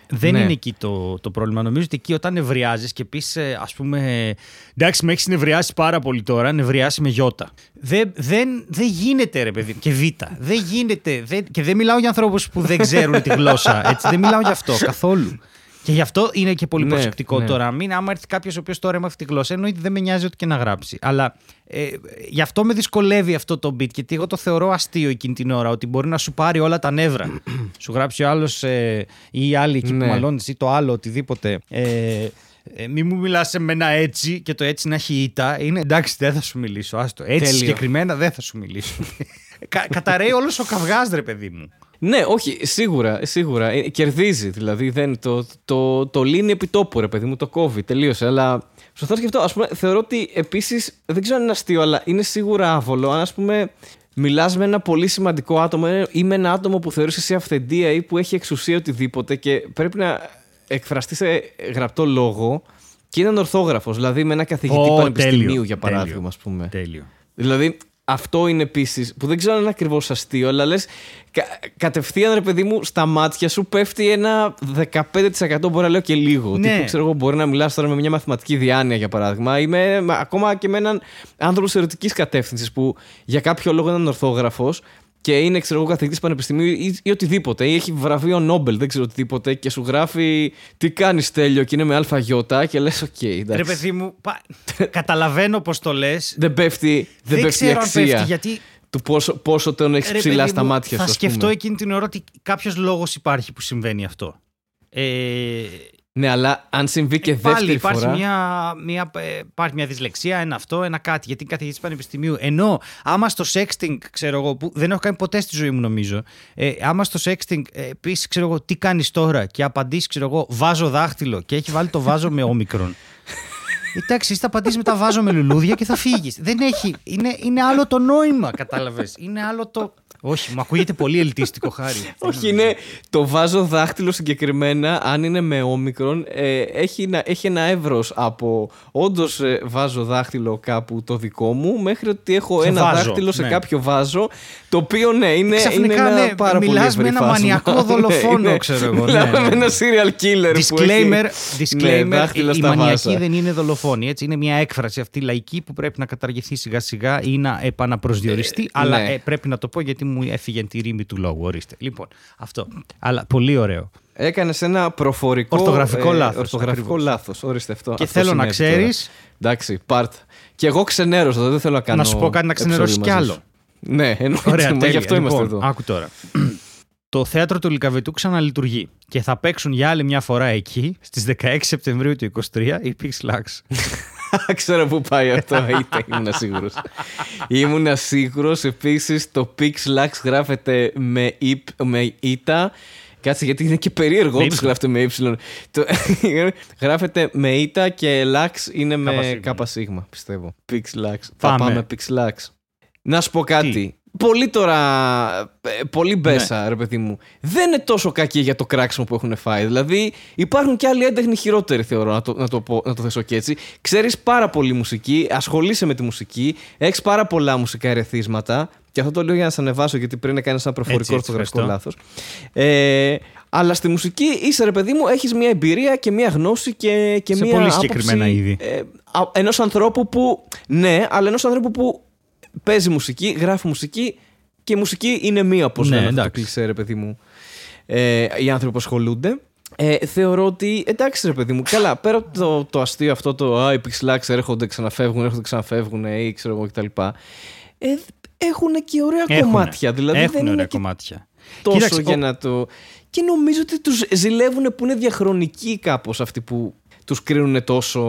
δεν Ναι. είναι εκεί το, το πρόβλημα. Νομίζω ότι εκεί όταν νευριάζεις και πεις, ας πούμε, εντάξει, με έχεις νευριάσει πάρα πολύ τώρα, νευριάσει με γιώτα. Δεν, δεν, δεν γίνεται, ρε παιδί. Και β. Δεν γίνεται. Δεν, και δεν μιλάω για ανθρώπους που δεν ξέρουν τη γλώσσα. Έτσι, δεν μιλάω για αυτό καθόλου. Και γι' αυτό είναι και πολύ Ναι, προσεκτικό ναι. τώρα. Μην, άμα έρθει κάποιος ο οποίος τώρα έμαθε τη γλώσσα, εννοείται δεν με νοιάζει ό,τι και να γράψει. Αλλά ε, γι' αυτό με δυσκολεύει αυτό το beat, γιατί εγώ το θεωρώ αστείο εκείνη την ώρα, ότι μπορεί να σου πάρει όλα τα νεύρα. σου γράψει ο άλλος ε, ή η άλλη εκεί Ναι. που μαλώνεις ή το άλλο, οτιδήποτε. Ε, ε, μη μου μιλάς σε μένα έτσι και το έτσι να έχει ήττα. Είναι εντάξει, δεν θα σου μιλήσω. Άστο. Έτσι Τέλειο. συγκεκριμένα δεν θα σου μιλήσω. Κα, καταραίει όλος ο καυγάς, ρε παιδί μου. Ναι, όχι, σίγουρα, σίγουρα. Ε, Κερδίζει δηλαδή. Δεν, το, το, το λύνει επί τόπου, ρε παιδί μου, το κόβει, τελείωσε. Αλλά προσπαθώ να σκεφτώ, ας πούμε, θεωρώ ότι επίσης, δεν ξέρω αν είναι αστείο, αλλά είναι σίγουρα άβολο αν, ας πούμε, μιλάς με ένα πολύ σημαντικό άτομο ε, ή με ένα άτομο που θεωρείς εσύ αυθεντία ή που έχει εξουσία οτιδήποτε και πρέπει να εκφραστεί σε γραπτό λόγο και είναι ορθόγραφος. Δηλαδή με ένα καθηγητή Ω, πανεπιστημίου, τέλειο, για τέλειο. παράδειγμα, ας πούμε. Τέλειο. Δηλαδή, αυτό είναι επίσης που δεν ξέρω αν είναι ακριβώς αστείο, αλλά λες κα, κατευθείαν ρε παιδί μου στα μάτια σου πέφτει ένα 15% μπορεί να λέω και λίγο. Ναι. Τύπου, ξέρω εγώ, μπορεί να μιλάς τώρα με μια μαθηματική διάνοια για παράδειγμα ή με, με- ακόμα και με έναν άνθρωπο ερωτικής κατεύθυνσης που για κάποιο λόγο είναι ορθόγραφο και είναι ξέρω εγώ καθηγητής πανεπιστημίου ή, ή οτιδήποτε ή έχει βραβείο Νόμπελ, δεν ξέρω οτιδήποτε και σου γράφει τι κάνεις τέλειο και είναι με άλφα γιώτα και λες: Οκ, εντάξει. Ρε παιδί μου, πα- καταλαβαίνω πώς το λες. δεν πέφτει, δεν Δεν πέφτει η ξέρω αν αξία πέφτει, γιατί του πόσο, πόσο τον έχεις Ρε, ψηλά παιδί στα μου, μάτια σου. Θα ας σκεφτώ πούμε. εκείνη την ώρα ότι κάποιος λόγος υπάρχει που συμβαίνει αυτό. Ε, Ναι, αλλά αν συμβεί και πάλι δεύτερη υπάρχει φορά. μια, μια, ε, υπάρχει μια δυσλεξία, ένα αυτό, ένα κάτι. Γιατί είναι καθηγητή πανεπιστημίου. Ενώ άμα στο sexting, ξέρω εγώ, που δεν έχω κάνει ποτέ στη ζωή μου νομίζω, ε, άμα στο sexting ε, πεις, ξέρω εγώ, τι κάνεις τώρα και απαντήσεις, ξέρω εγώ, βάζω δάχτυλο και έχει βάλει το βάζω με όμικρον. Εντάξει, εσύ θα απαντήσεις μετά βάζω με λουλούδια και θα φύγεις. Δεν έχει. Είναι, είναι άλλο το νόημα, κατάλαβες. Είναι άλλο το. Όχι, μου ακούγεται πολύ ελτίστικο χάρη. Όχι, είναι το βάζω δάχτυλο συγκεκριμένα, αν είναι με όμικρον, ε, έχει, ένα, έχει ένα εύρος από όντως βάζω δάχτυλο κάπου το δικό μου, μέχρι ότι έχω Σε ένα βάζο, δάχτυλο σε ναι. κάποιο βάζο, το οποίο ναι, είναι, είναι Ξαφνικά, ένα ναι, πάρα πολύ μιλάς με ευρύ ένα φάσμα. μανιακό δολοφόνο, Ναι, είναι- ξέρω εγώ, ναι, Μιλάμε ναι. με ένα serial killer που Disclaimer, έχει disclaimer ναι, δάχτυλα η, η στα μανιακή βάζα. δεν είναι δολοφόνη. Έτσι. Είναι μια έκφραση αυτή λαϊκή που πρέπει να καταργηθεί σιγά σιγά ή να επαναπροσδιοριστεί. αλλά ναι. ε, πρέπει να το πω γιατί μου έφυγε τη ρήμη του λόγου. Ορίστε. Λοιπόν, αυτό. Αλλά πολύ ωραίο. Έκανες ένα προφορικό. Ορθογραφικό λάθος, Ορθογραφικό ακριβώς. λάθος. Ορίστε αυτό. Και αυτό θέλω να συνέβη τώρα. ξέρεις- Εντάξει, πάρτ. Και εγώ ξενέρωσα, δεν θέλω να κάνω. Να σου πω κάτι να ξενερώσεις επεισόδιο κι μαζί άλλο. σου. Ναι, εννοείται. Ωραία, μα τέλεια. γι' αυτό είμαστε λοιπόν, εδώ. Άκου τώρα. Το θέατρο του Λικαβετού ξαναλειτουργεί και θα παίξουν για άλλη μια φορά εκεί στις 16 Σεπτεμβρίου του 23 η Pix Lux. Ξέρω πού πάει αυτό. Είτε ήμουν σίγουρος. ήμουν σίγουρος. Επίσης, το Pixlax γράφεται με, ΙΠ, με ΙΤΑ. Κάτσε γιατί είναι και περίεργο Με όντως ύψιλον. γράφεται με ύψιλον. Το- γράφεται με ήττα και λάξ είναι με Κάπα σίγμα. κάπα σίγμα, πιστεύω. Pixlax. Θα Πάμε. πάμε Pixlax. Να σου πω κάτι. Τι; Πολύ τώρα. ε, Πολύ μπέσα, ρε παιδί μου. Δεν είναι τόσο κακή για το κράξιμο που έχουν φάει. Δηλαδή, υπάρχουν και άλλοι έντεχνοι χειρότεροι, θεωρώ, να το, να το, πω, να το θέσω και έτσι. Ξέρεις πάρα πολύ μουσική, ασχολείσαι με τη μουσική, έχεις πάρα πολλά μουσικά ερεθίσματα. Και αυτό το λέω για να σε ανεβάσω, γιατί πριν έκανες ένα προφορικό Έτσι, έτσι, ορθογραφικό λάθος. ευχαριστώ. Ε, αλλά στη μουσική είσαι, ρε παιδί μου, έχεις μια εμπειρία και μια γνώση και, και Σε μια. πολύ συγκεκριμένα άποψη, είδη. Ε, ενός ανθρώπου που. Ναι, αλλά ενός ανθρώπου που παίζει μουσική, γράφει μουσική και η μουσική είναι μία, όπω Ναι, λένε αυτό το εντάξει. κλεισέ, ρε παιδί μου. Ε, οι άνθρωποι που ασχολούνται. Ε, θεωρώ ότι εντάξει ρε παιδί μου, καλά, πέρα από το, το αστείο αυτό το «Α, οι Πυξ Λαξ έρχονται, ξαναφεύγουν, έρχονται, ξαναφεύγουν» ή ξέρω εγώ κτλ. Ε, έχουν και ωραία Έχουνε. κομμάτια, δηλαδή Έχουν δεν ωραία είναι και κομμάτια. τόσο Κοίταξε, για ο- να το... Και νομίζω ότι τους ζηλεύουν που είναι διαχρονικοί κάπως αυτοί που τους κρίνουν τόσο...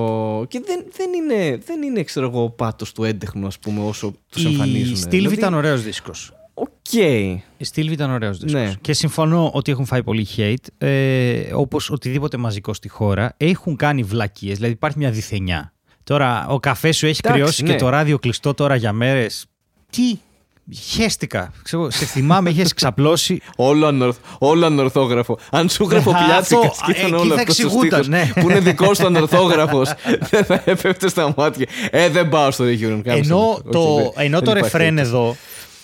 Και δεν, δεν είναι, δεν είναι ξέρω εγώ, ο πάτος του έντεχνου, ας πούμε, όσο τους εμφανίζουν. Η Στίλβη Δηλαδή, ήταν ωραίος δίσκος. Οκ. Η Στίλβη ήταν ωραίος δίσκος. Ναι. Και συμφωνώ ότι έχουν φάει πολύ hate. Ε, Όπως οτιδήποτε μαζικό στη χώρα. Έχουν κάνει βλακίες. Δηλαδή υπάρχει μια διθενιά. Τώρα ο καφέ σου έχει Εντάξει, κρυώσει ναι. και το ράδιο κλειστό τώρα για μέρες. Τι; Χαίστηκα. Ξέρω, σε θυμάμαι, είχες ξαπλώσει. Όλο, ανορθ, όλο ανορθόγραφο. Αν σου γράφω Ναι, πιάτσικα αυτό, και ήταν εκεί όλο θα αυτός ο εξηγούταν, στίχος ναι. που είναι δικός του ανορθόγραφος, δεν θα έπεφτε στα μάτια. Ε, δεν πάω στο Region. ενώ το, ενώ το ρεφρέν εδώ.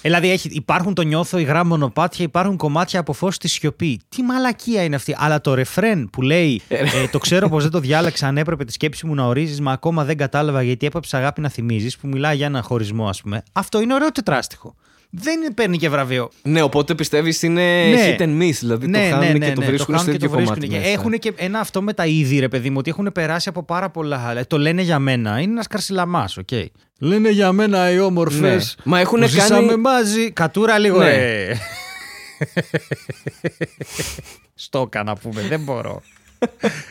Δηλαδή έχει, υπάρχουν το νιώθω υγρά μονοπάτια, υπάρχουν κομμάτια από φως στη σιωπή. Τι μαλακία είναι αυτή. Αλλά το ρεφρέν που λέει ε, Το ξέρω πως δεν το διάλεξα αν έπρεπε τη σκέψη μου να ορίζεις, μα ακόμα δεν κατάλαβα γιατί έπαψε αγάπη να θυμίζεις, που μιλάει για ένα χωρισμό, ας πούμε. Αυτό είναι ωραίο τετράστιχο. Δεν παίρνει και βραβείο. Ναι, οπότε πιστεύεις είναι Ναι. hit and miss. Δηλαδή το χάνουν και το βρίσκουν στο χάνουν και ίδιο το βρίσκουν. κομμάτι. Και μέσα. Έχουν και ένα αυτό με τα είδη, ρε παιδί μου, ότι έχουν περάσει από πάρα πολλά. άλλα. Το λένε για μένα. Είναι ένας καρσιλαμάς, οκ. Λένε για μένα οι όμορφες. Ναι. Μα έχουνε που ζήσαμε κάνει- μαζί. Κατούρα λίγο, Ναι. ρε. Στόκα να πούμε, δεν μπορώ.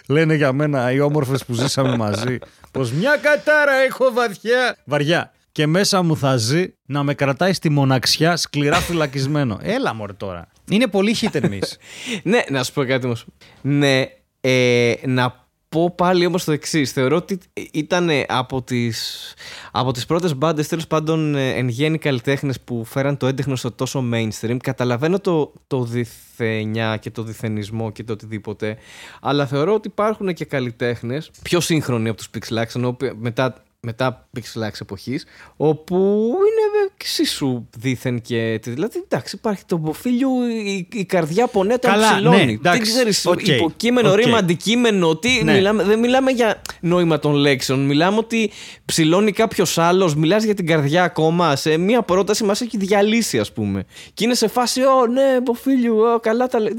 Λένε για μένα οι όμορφες που ζήσαμε μαζί. Πως μια κατάρα έχω βαθιά. Βαριά. Και μέσα μου θα ζει να με κρατάει στη μοναξιά σκληρά φυλακισμένο. Έλα μωρέ τώρα. Είναι πολύ hit and miss. Ναι, να σου πω κάτι όμως. Ναι, ε, να πω πάλι όμως το εξής. Θεωρώ ότι ήταν από τις, από τις πρώτες μπάντες, τέλος πάντων ε, εν γένει καλλιτέχνες που φέραν το έντεχνο στο τόσο mainstream. Καταλαβαίνω το, το δηθενιά και το δηθενισμό και το οτιδήποτε. Αλλά θεωρώ ότι υπάρχουν και καλλιτέχνες πιο σύγχρονοι από τους Πυξ Λαξ, ενώ μετά μετά Πυξ Λαξ εποχής, όπου είναι εξίσου δήθεν και. Δηλαδή, εντάξει, υπάρχει το Μποφίλιου, η, η καρδιά πονέτα Καλά, ψηλώνει. ναι, εντάξει, δεν ξέρεις οκ, υποκείμενο, οκ. ρήμα, αντικείμενο. Τι, Ναι. μιλάμε, δεν μιλάμε για νόημα των λέξεων. Μιλάμε ότι ψηλώνει κάποιος άλλος. Μιλάς για την καρδιά ακόμα. Σε μία πρόταση μας έχει διαλύσει, ας πούμε. Και είναι σε φάση, Ω, ναι, Μποφίλιου, ω, καλά τα λέει.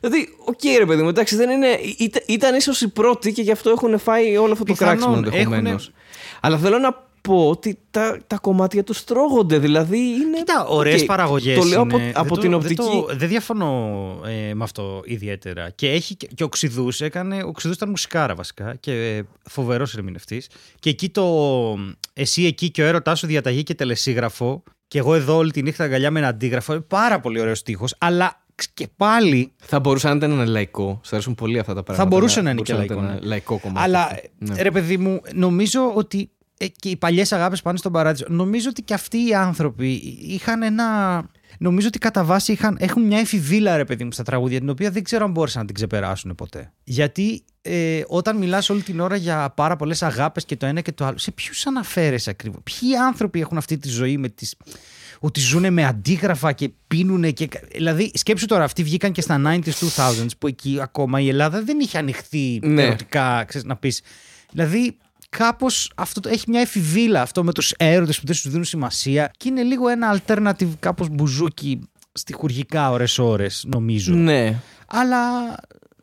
Δηλαδή, οκ, ρε παιδί μου, εντάξει, δεν είναι. Ήταν, ήταν ίσως οι πρώτοι και γι' αυτό έχουν φάει όλο αυτό το Πιθανόν, κράξιμο ενδεχομένως. Έχουνε- Αλλά θέλω να πω ότι τα, τα κομμάτια του τρώγονται. Δηλαδή είναι. Κοίτα, ωραίες οκ, παραγωγές. Το λέω από, από δεν την το- οπτική. Δεν, το- δεν διαφωνώ ε, με αυτό ιδιαίτερα. Και, έχει, και, και ο Ξιδού έκανε. Ο Ξυδούς ήταν μουσικάρα βασικά και φοβερός ερμηνευτής. Και εκεί το. Εσύ εκεί και ο έρωτάς σου διαταγή και τελεσίγραφο. Και εγώ εδώ όλη τη νύχτα αγκαλιά με ένα αντίγραφο. Είναι πάρα πολύ ωραίος τείχο. Αλλά και πάλι Θα μπορούσε να ήταν ένα λαϊκό. Σου αρέσουν πολύ αυτά τα πράγματα. μπορούσε να είναι και μπορούσε λαϊκό, ήταν ναι. ένα λαϊκό κομμάτι. Αλλά αυτό. Ναι. ρε παιδί μου, νομίζω ότι ε, και οι παλιές αγάπες πάνε στον παράδεισο. Νομίζω ότι και αυτοί οι άνθρωποι είχαν ένα. Νομίζω ότι κατά βάση είχαν, έχουν μια εφηβήλα ρε παιδί μου στα τραγούδια την οποία δεν ξέρω αν μπόρεσαν να την ξεπεράσουν ποτέ. Γιατί ε, όταν μιλάς όλη την ώρα για πάρα πολλές αγάπες και το ένα και το άλλο, σε ποιους αναφέρεσαι ακριβώς; Ποιοι άνθρωποι έχουν αυτή τη ζωή με τις. Ότι ζουν με αντίγραφα και πίνουν και. Δηλαδή, σκέψου τώρα, αυτοί βγήκαν και στα 90s, 2000s, που εκεί ακόμα η Ελλάδα δεν είχε ανοιχθεί Ναι. ερωτικά, ξέρεις, να πεις. Δηλαδή, κάπως αυτό το- έχει μια εφηβήλα αυτό με τους έρωτες που δεν σου δίνουν σημασία και είναι λίγο ένα alternative, κάπως μπουζούκι στοιχουργικά ώρες-ώρες, νομίζω. Ναι. Αλλά.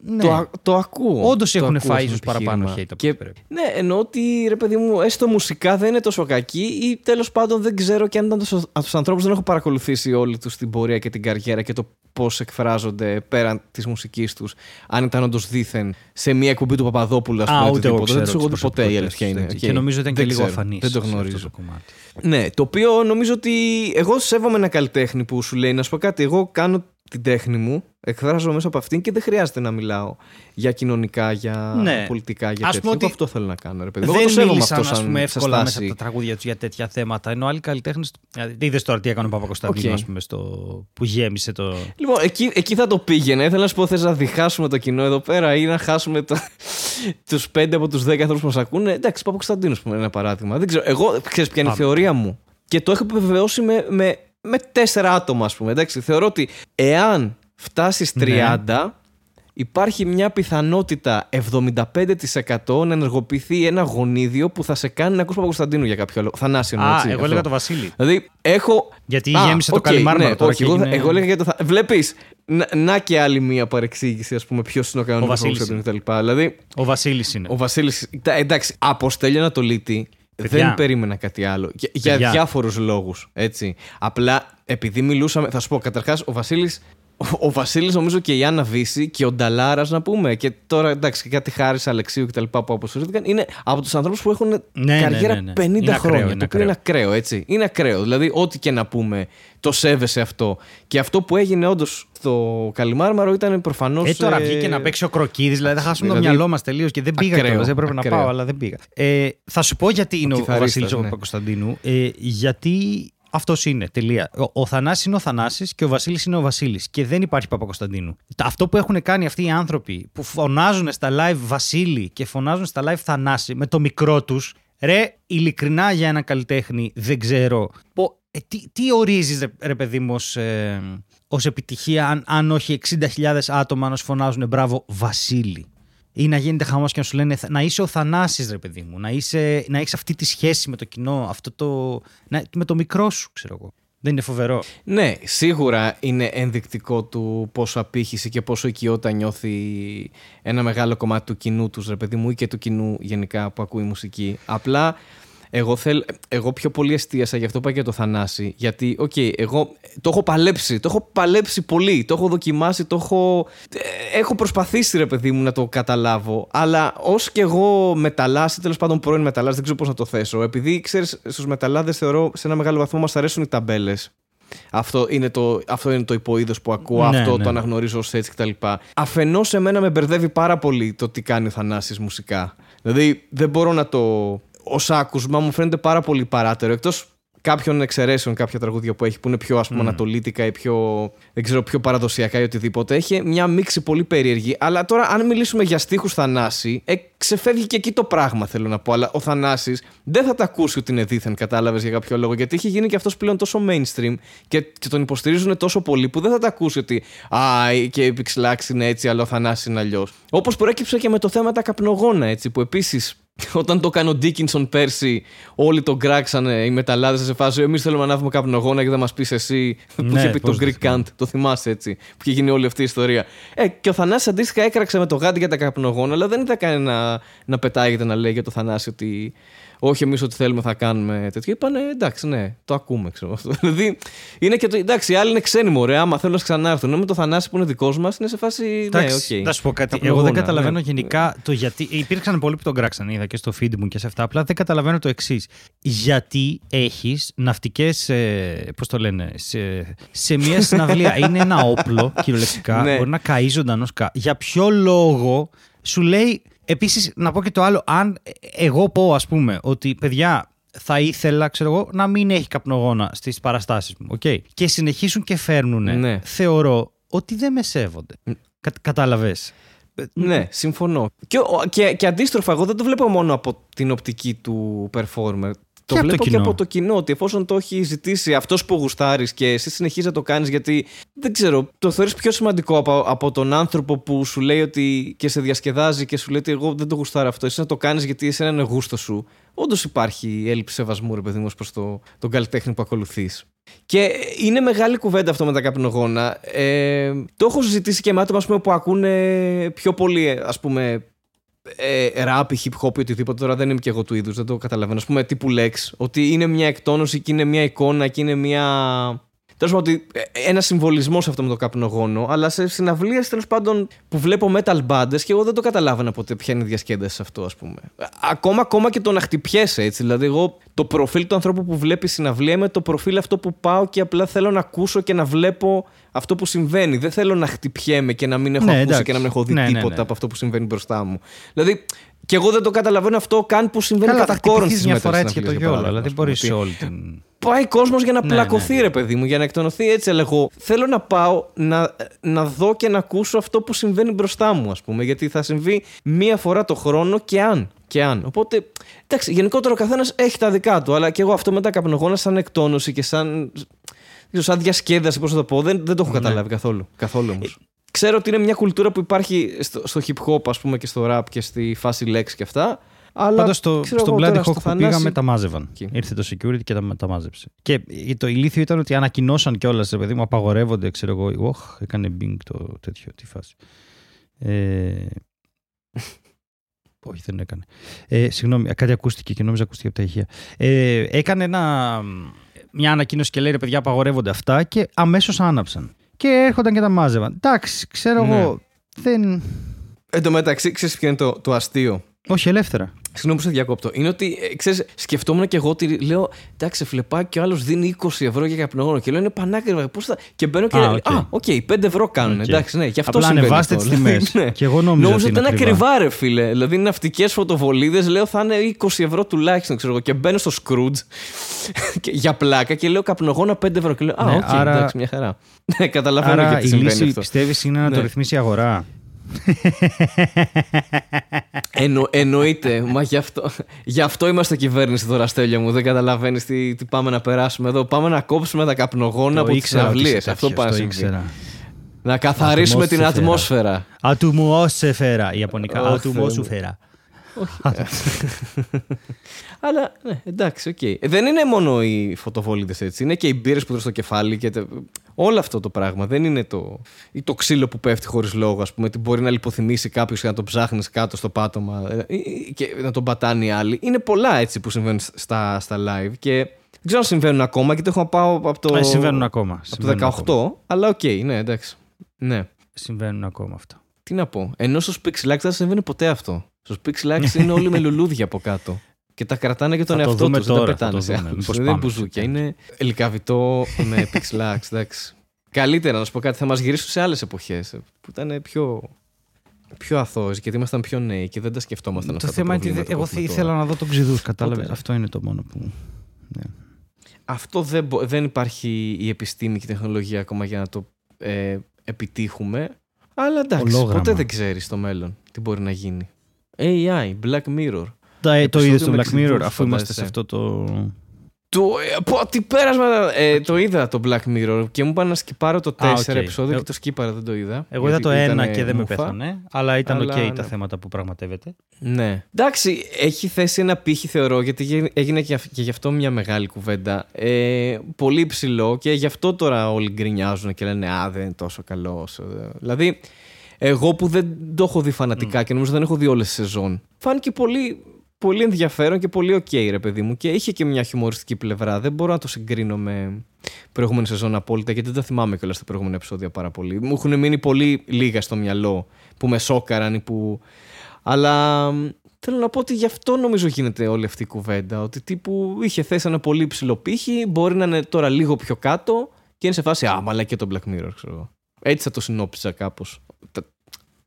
Ναι. Το, α- το ακούω. Όντως Το έχουν ακούω φάει σαν ίσως παραπάνω επιχείρημα. hate από Και, ό,τι πρέπει. ναι, εννοώ ότι ρε παιδί μου, έστω μουσικά δεν είναι τόσο κακή ή τέλος πάντων δεν ξέρω και αν ήταν τόσο. Από τους ανθρώπους δεν έχω παρακολουθήσει όλη τους την πορεία και την καριέρα και το πώς εκφράζονται πέραν της μουσικής τους. Αν ήταν όντως δήθεν σε μια εκπομπή του Παπαδόπουλου, ας Α, πούμε. ούτε εγώ οτιδήποτε. ξέρω Δεν του έχω τις δει ποτέ η προσωπικότητες αλήθεια είναι. τους, Οκ. Και νομίζω ήταν και Δεν λίγο ξέρω. αφανής Δεν το σε αυτό γνωρίζω. το κομμάτι. Ναι, το οποίο νομίζω ότι εγώ σέβομαι ένα καλλιτέχνη που σου λέει να σου πω κάτι. Εγώ κάνω την τέχνη μου, Εκφράζομαι μέσα από αυτήν και δεν χρειάζεται να μιλάω για κοινωνικά, για Ναι. πολιτικά, για Ας τέτοια. πούμε Εγώ ότι αυτό θέλω να κάνω. Ρε παιδί. μου. Εγώ Δεν το σέβομαι μίλησαν, αυτό ας σαν, πούμε, σαν εύκολα μέσα στάση. από τα τραγούδια τους για τέτοια θέματα. Ενώ άλλοι καλλιτέχνες. Είδες τώρα τι έκανε ο Παπακωνσταντίνου, Οκ. ας πούμε, στο... που γέμισε το. Λοιπόν, εκεί, εκεί θα το πήγαινα. Ήθελα να σου πω, θες να διχάσουμε το κοινό εδώ πέρα ή να χάσουμε το... τους πέντε από τους δέκα ανθρώπους που μας ακούνε; Εντάξει, Παπακωνσταντίνου, πούμε, είναι ένα παράδειγμα. Δεν ξέρω. Εγώ, ξέρεις ποια είναι η Πάμε. θεωρία μου. Και το έχω επιβεβαιώσει με, με, με τέσσερα άτομα, ας πούμε. Εντάξει, θεωρώ ότι εάν φτάσεις 30, Ναι. υπάρχει μια πιθανότητα 75% να ενεργοποιηθεί ένα γονίδιο που θα σε κάνει να ακούσει Παπακωνσταντίνου για κάποιο λόγο. Θανάση, Α, έτσι, εγώ αυτό. έλεγα το Βασίλη. Δηλαδή, έχω. Γιατί γέμισε το Καλλιμάρμαρο ναι, τώρα όχι, και εγώ, έγινε- εγώ έλεγα για το. Θα... Βλέπεις. Να, να και άλλη μία παρεξήγηση, ας πούμε, ποιος είναι ο κανόνα Βασίλης του κτλ. Δηλαδή, Ο Βασίλης είναι. ο Βασίλη. Εντάξει, από Στέλιο Ανατολίτη Παιδιά. δεν περίμενα κάτι άλλο. Για, για Παιδιά. διάφορους λόγους. Έτσι. Απλά επειδή μιλούσαμε. Θα σου πω, καταρχάς, ο Βασίλης. Ο, ο Βασίλης, νομίζω και η Άννα Βύση και ο Νταλάρας, να πούμε. Και τώρα εντάξει, και κάτι χάρης Αλεξίου κτλ. που αποσύρθηκαν. Είναι από τους ανθρώπους που έχουν ναι, καριέρα ναι, ναι. 50 Είναι ακραίο, χρόνια. είναι το οποίο είναι ακραίο, έτσι. Είναι ακραίο. Δηλαδή, ό,τι και να πούμε, το σέβεσαι αυτό. Και αυτό που έγινε όντως στο Καλιμάρμαρο ήταν προφανώς. Ε, τώρα βγήκε να παίξει ο Κροκίδης, δηλαδή θα χάσουμε Δηλαδή, το μυαλό μας τελείως και δεν πήγα ακραίο, κιόλας, Δεν έπρεπε να ακραίο. πάω, αλλά δεν πήγα. Ε, θα σου πω γιατί είναι ο, ο κιθαρίστας, Βασίλης ο ναι. Παπα-Κωνσταντίνου. Ε, γιατί αυτός είναι. Τελεία. Ο, ο Θανάσης είναι ο Θανάσης και ο Βασίλης είναι ο Βασίλης. Και δεν υπάρχει Παπα-Κωνσταντίνου. Τα- Αυτό που έχουν κάνει αυτοί οι άνθρωποι που φωνάζουν στα live Βασίλη και φωνάζουν στα live Θανάση με το μικρό τους. Ρε, ειλικρινά για ένα καλλιτέχνη δεν ξέρω. Πο, ε, τι, τι ορίζεις ρε, ρε παιδί μου ως, ε, ως επιτυχία αν, αν όχι 60.000 άτομα να σου φωνάζουν μπράβο Βασίλη. Ή να γίνεται χαμός και να σου λένε να είσαι ο Θανάσης ρε παιδί μου. Να, είσαι, να έχεις αυτή τη σχέση με το κοινό. Αυτό το, να, με το μικρό σου ξέρω εγώ. Δεν είναι φοβερό. Ναι, σίγουρα είναι ενδεικτικό του πόσο απήχηση και πόσο οικειότητα νιώθει ένα μεγάλο κομμάτι του κοινού τους, ρε παιδί μου, ή και του κοινού γενικά που ακούει μουσική. Απλά εγώ, θέλ, εγώ πιο πολύ εστίασα, γι' αυτό είπα και το Θανάση. Γιατί, οκ, εγώ το έχω παλέψει. Το έχω παλέψει πολύ. Το έχω δοκιμάσει, το έχω. ε, Έχω προσπαθήσει, ρε παιδί μου, να το καταλάβω. Αλλά ως και εγώ μεταλλάς, τέλος πάντων πρώην μεταλλάς, δεν ξέρω πώς να το θέσω. Επειδή ξέρεις, στους μεταλλάδες θεωρώ σε ένα μεγάλο βαθμό μας αρέσουν οι ταμπέλες. Αυτό είναι το, αυτό είναι το υποείδος που ακούω, Ναι, αυτό ναι. το αναγνωρίζω ως έτσι κτλ. Αφενός, εμένα με μπερδεύει πάρα πολύ το τι κάνει ο Θανάσης μουσικά. Δηλαδή, δεν μπορώ να το. Ω άκουσμα μου φαίνεται πάρα πολύ παράτερο. Εκτός κάποιων εξαιρέσεων, κάποια τραγούδια που έχει που είναι πιο ας πούμε ανατολίτικα ή πιο, δεν ξέρω, πιο παραδοσιακά ή οτιδήποτε. Έχει μια μίξη πολύ περίεργη. Αλλά τώρα, αν μιλήσουμε για στίχους Θανάση, ε, ξεφεύγει και εκεί το πράγμα θέλω να πω. Αλλά ο Θανάσης δεν θα τα ακούσει ότι είναι δίθεν, κατάλαβες για κάποιο λόγο. Γιατί έχει γίνει και αυτός πλέον τόσο mainstream και, και τον υποστηρίζουν τόσο πολύ που δεν θα τα ακούσει ότι Α, και η Pixelax είναι έτσι, αλλά ο Θανάσης είναι αλλιώς. Όπως προέκυψε και με το θέμα τα καπνογόνα, έτσι, που επίσης όταν το έκανε ο Ντίκινσον πέρσι, όλοι τον κράξανε οι μεταλλάδες σε φάση. Εμείς θέλουμε να ανάβουμε καπνογόνα και δεν μας πεις εσύ. που Ναι, είχε πει πώς το δεν Greek Kant. Το θυμάσαι έτσι. Που είχε γίνει όλη αυτή η ιστορία. Ε, και ο Θανάσης αντίστοιχα έκραξε με το γάντι για τα καπνογόνα, αλλά δεν ήταν κανένα να, να πετάγεται να λέει για το Θανάση ότι όχι εμείς ό,τι θέλουμε θα κάνουμε τέτοιο. Είπανε εντάξει, ναι, το ακούμε, ξέρω αυτό. Δηλαδή είναι και το. Εντάξει, οι άλλοι είναι ξένοι μου, ωραία, άμα θέλουν να ξανάρθουν. Ενώ με το Θανάση που είναι δικός μας είναι σε φάση. Ναι, Εντάξει, οκ. θα σου πω κάτι. Εγώ Καπνογόνα, δεν καταλαβαίνω ναι. γενικά το γιατί. Υπήρξαν πολλοί που τον κράξαν, είδα και στο feed μου και σε αυτά. Απλά δεν καταλαβαίνω το εξής. Γιατί έχεις ναυτικές. Πώς το λένε. Σε, σε μια συναυλία. Είναι ένα όπλο, κυριολεκτικά. Ναι. Μπορεί να καεί ζωντανός. Για ποιο λόγο σου λέει. Επίσης, να πω και το άλλο. Αν εγώ πω, ας πούμε, ότι παιδιά, θα ήθελα, ξέρω εγώ, να μην έχει καπνογόνα στις παραστάσεις μου. οκ. Και συνεχίσουν και φέρνουν. Ναι. Θεωρώ ότι δεν με σέβονται. Κα, Κατάλαβες; Ναι, συμφωνώ. Και, ο- και, και αντίστροφα, εγώ δεν το βλέπω μόνο από την οπτική του performer. Το από το βλέπω και κοινό. από το κοινό. Ότι εφόσον το έχει ζητήσει αυτός που γουστάρεις και εσύ συνεχίζεις να το κάνεις, γιατί δεν ξέρω, το θεωρείς πιο σημαντικό από, από τον άνθρωπο που σου λέει ότι και σε διασκεδάζει και σου λέει ότι εγώ δεν το γουστάρω αυτό. Εσύ να το κάνεις γιατί εσένα είναι γούστο σου. Όντως υπάρχει έλλειψη σεβασμού, ρε παιδί μου, προς το, τον καλλιτέχνη που ακολουθείς. Και είναι μεγάλη κουβέντα αυτό με τα καπνογόνα. Ε, το έχω συζητήσει και με άτομα ας πούμε, που ακούνε πιο πολύ, ας πούμε, ε, rap, hip hop ή οτιδήποτε. Τώρα δεν είμαι και εγώ του είδους, δεν το καταλαβαίνω. Α πούμε, τύπου Lex, ότι είναι μια εκτόνωση και είναι μια εικόνα και είναι μια. Τέλος πάντων, ότι ε, ένα συμβολισμός αυτό με το καπνογόνο, αλλά σε συναυλίες τέλος πάντων που βλέπω metal bands και εγώ δεν το καταλάβαινα ποτέ ποια είναι η διασκέδαση σε αυτό, ας πούμε. Ακόμα, ακόμα και το να χτυπιέσαι έτσι. Δηλαδή, εγώ το προφίλ του ανθρώπου που βλέπει συναυλία είμαι το προφίλ αυτό που πάω και απλά θέλω να ακούσω και να βλέπω αυτό που συμβαίνει. Δεν θέλω να χτυπιέμαι και να μην έχω Ναι, ακούσει εντάξει. και να μην έχω δει Ναι, ναι, τίποτα ναι. από αυτό που συμβαίνει μπροστά μου. Δηλαδή, και εγώ δεν το καταλαβαίνω αυτό καν που συμβαίνει Καλά, θα κατά κόρον χτυπηθείς στις μια φορά metal έτσι και το συναυλίες, για γιόλο, αλλά παράδειγμα, δεν ας πούμε, μπορείς ότι- σε όλη την. Πάει κόσμος για να Ναι, πλακωθεί, ναι. ρε παιδί μου, για να εκτονωθεί έτσι. Αλλά εγώ θέλω να πάω να, να δω και να ακούσω αυτό που συμβαίνει μπροστά μου, ας πούμε. Γιατί θα συμβεί μία φορά το χρόνο και αν. Και αν. Οπότε, εντάξει, γενικότερα ο καθένας έχει τα δικά του. Αλλά και εγώ αυτό με τα καπνογόνα σαν εκτόνωση και σαν. δεν ξέρω, σαν διασκέδαση, πώς θα το πω, δεν, δεν το Ναι. έχω καταλάβει καθόλου. Καθόλου όμως. Ξέρω ότι είναι μια κουλτούρα που υπάρχει στο, στο hip hop, ας πούμε, και στο rap και στη φάση λέξη και αυτά. Αλλά Πάντως στο, ξέρω στο εγώ Bloody τώρα, Hawk στο που Θανάση- πήγαμε τα μάζευαν. Εκεί. Ήρθε το security και τα, τα μάζεψε. Και το ηλίθιο ήταν ότι ανακοινώσαν κιόλας, ρε παιδί μου, απαγορεύονται, ξέρω εγώ. Οχ, έκανε bing το τέτοιο, τι φάση. Ε, όχι, δεν έκανε. Ε, συγγνώμη, κάτι ακούστηκε και νόμιζα ακούστηκε από τα ηχεία. Ε, έκανε ένα, μια ανακοίνωση και λέει ρε παιδιά, απαγορεύονται αυτά και αμέσως άναψαν. Και έρχονταν και τα μάζευαν. Εντάξει, ξέρω Ναι. εγώ. Δεν. Εν τω μεταξύ, ξέρεις ποιο είναι το, το αστείο; Όχι, ελεύθερα. Συγγνώμη που σε διακόπτω. Είναι ότι, ε, ξέρεις, σκεφτόμουν και εγώ ότι λέω, εντάξει, flex άκι και ο άλλος δίνει 20 ευρώ για καπνογόνο. Και λέω, είναι πανάκριβα. Πώς θα... Και μπαίνω και Α, λέω, οκ. Α, οκ, 5 ευρώ κάνουν. Οκ. Εντάξει, ναι, γι' αυτό Απλά συμβαίνει ανεβάστε αυτό. τις Δηλαδή, τιμές. ναι. Και εγώ νόμιζα Νόμιζα ότι ότι είναι είναι ακριβά. ακριβά, ρε φίλε. Δηλαδή, ναυτικές φωτοβολίδες, λέω, θα είναι 20 ευρώ τουλάχιστον, ξέρω εγώ. Και μπαίνω στο Skroutz και, για πλάκα και λέω καπνογόνα 5 ευρώ. Και λέω, Α, Ναι, οκ, άρα- εντάξει, μια χαρά. Ναι, καταλαβαίνω Άρα γιατί η συμβαίνει λύση αυτό. πιστεύεις είναι να το Ναι. ρυθμίσει η αγορά. Εννο, εννοείται, μα γι' αυτό, γι' αυτό είμαστε κυβέρνηση τώρα, Στέλιο μου. Δεν καταλαβαίνεις τι, τι πάμε να περάσουμε εδώ. Πάμε να κόψουμε τα καπνογόνα από τις ήξερα ότι συναυλίες. είσαι Αυτό τέτοιος, πάει να το συμβεί. ήξερα. Να καθαρίσουμε την Ατμόσφαιρα. ατμόσφαιρα. Ατουμόσφαιρα, ιαπωνικά. Ω, Ατουμόσφαιρα. Αλλά ναι, εντάξει, οκ. Ε, Δεν είναι μόνο οι φωτοβολίδες έτσι. Είναι και οι μπύρες που τρως στο κεφάλι και τε- όλο αυτό το πράγμα. Δεν είναι το, ή το ξύλο που πέφτει χωρίς λόγο, ας πούμε. Ότι μπορεί να λιποθυμήσει κάποιος και να τον ψάχνεις κάτω στο πάτωμα ε, ή- και να τον πατάνε οι άλλοι. Είναι πολλά έτσι που συμβαίνουν στα, στα live και δεν ξέρω αν συμβαίνουν ακόμα γιατί έχω να πάω από το, Ε, συμβαίνουν ακόμα. από Συμβαίνουν το 18, ακόμα. αλλά οκ, ναι, εντάξει. Ναι. Συμβαίνουν ακόμα αυτά. Τι να πω. Ενώ στο Pixelax δεν συμβαίνει ποτέ αυτό. Στο Pixelax είναι όλοι με λουλούδια από κάτω. Και τα κρατάνε για τον Θα το εαυτό δούμε τους. Δεν τα τώρα, πετάνε θα το σε δούμε. άλλους. Μήπως Δεν είναι πάμε μπουζούκια. σε Είναι ελικαβητό με Pixelax. Εντάξει. Καλύτερα να σου πω κάτι. Θα μας γυρίσουν σε άλλες εποχές που ήταν πιο, πιο αθώες γιατί ήμασταν πιο νέοι και δεν τα σκεφτόμασταν Το αυτά θέμα τα είναι ότι προβλήματα εγώ που έχουμε ήθελα τώρα. να δω τον ξηδού. Κατάλαβες. Πότε; Αυτό είναι το μόνο που. ναι. Αυτό δεν, μπο- δεν υπάρχει η επιστήμη και η τεχνολογία ακόμα για να το ε, επιτύχουμε. Αλλά εντάξει, Ολόγραμμα. ποτέ δεν ξέρεις στο μέλλον τι μπορεί να γίνει. AI, Black Mirror. Τα- Το είδες στο με Black Ξυδούς, Mirror, αφού είμαστε σε φαντάζεσαι. αυτό το. Το, ε, πω, τι πέρασμα. Ε, το είδα το Black Mirror και μου είπαν να σκιπάρω το 4 Α, οκ. επεισόδιο Ε, και το σκίπαρα, δεν το είδα. Εγώ είδα γιατί το ήταν, ένα και δεν με μούφα. πέθανε, αλλά ήταν οκ Αλλά, τα ναι. θέματα που πραγματεύεται. Ναι. Εντάξει, έχει θέσει ένα πήχη θεωρώ γιατί γε- έγινε και, αυ- και γι' αυτό μια μεγάλη κουβέντα. Ε, πολύ υψηλό και γι' αυτό τώρα όλοι γκρινιάζουν και λένε Α, δεν είναι τόσο καλό. όσο δε». Δηλαδή, εγώ που δεν το έχω δει φανατικά και νομίζω δεν έχω δει όλες τις σεζόν, φάνηκε πολύ, πολύ ενδιαφέρον και πολύ οκ, ρε παιδί μου. Και είχε και μια χιουμοριστική πλευρά. Δεν μπορώ να το συγκρίνω με προηγούμενη σεζόν απόλυτα γιατί δεν τα θυμάμαι κιόλας τα προηγούμενα επεισόδια πάρα πολύ. Μου έχουν μείνει πολύ λίγα στο μυαλό που με σόκαραν ή που αλλά μ, θέλω να πω ότι γι' αυτό νομίζω γίνεται όλη αυτή η κουβέντα. Ότι τύπου είχε θέσει ένα πολύ ψηλό πύχη, μπορεί να είναι τώρα λίγο πιο κάτω και είναι σε φάση Α, μαλά και το Black Mirror, ξέρω εγώ. Έτσι θα το συνόψιζα κάπως.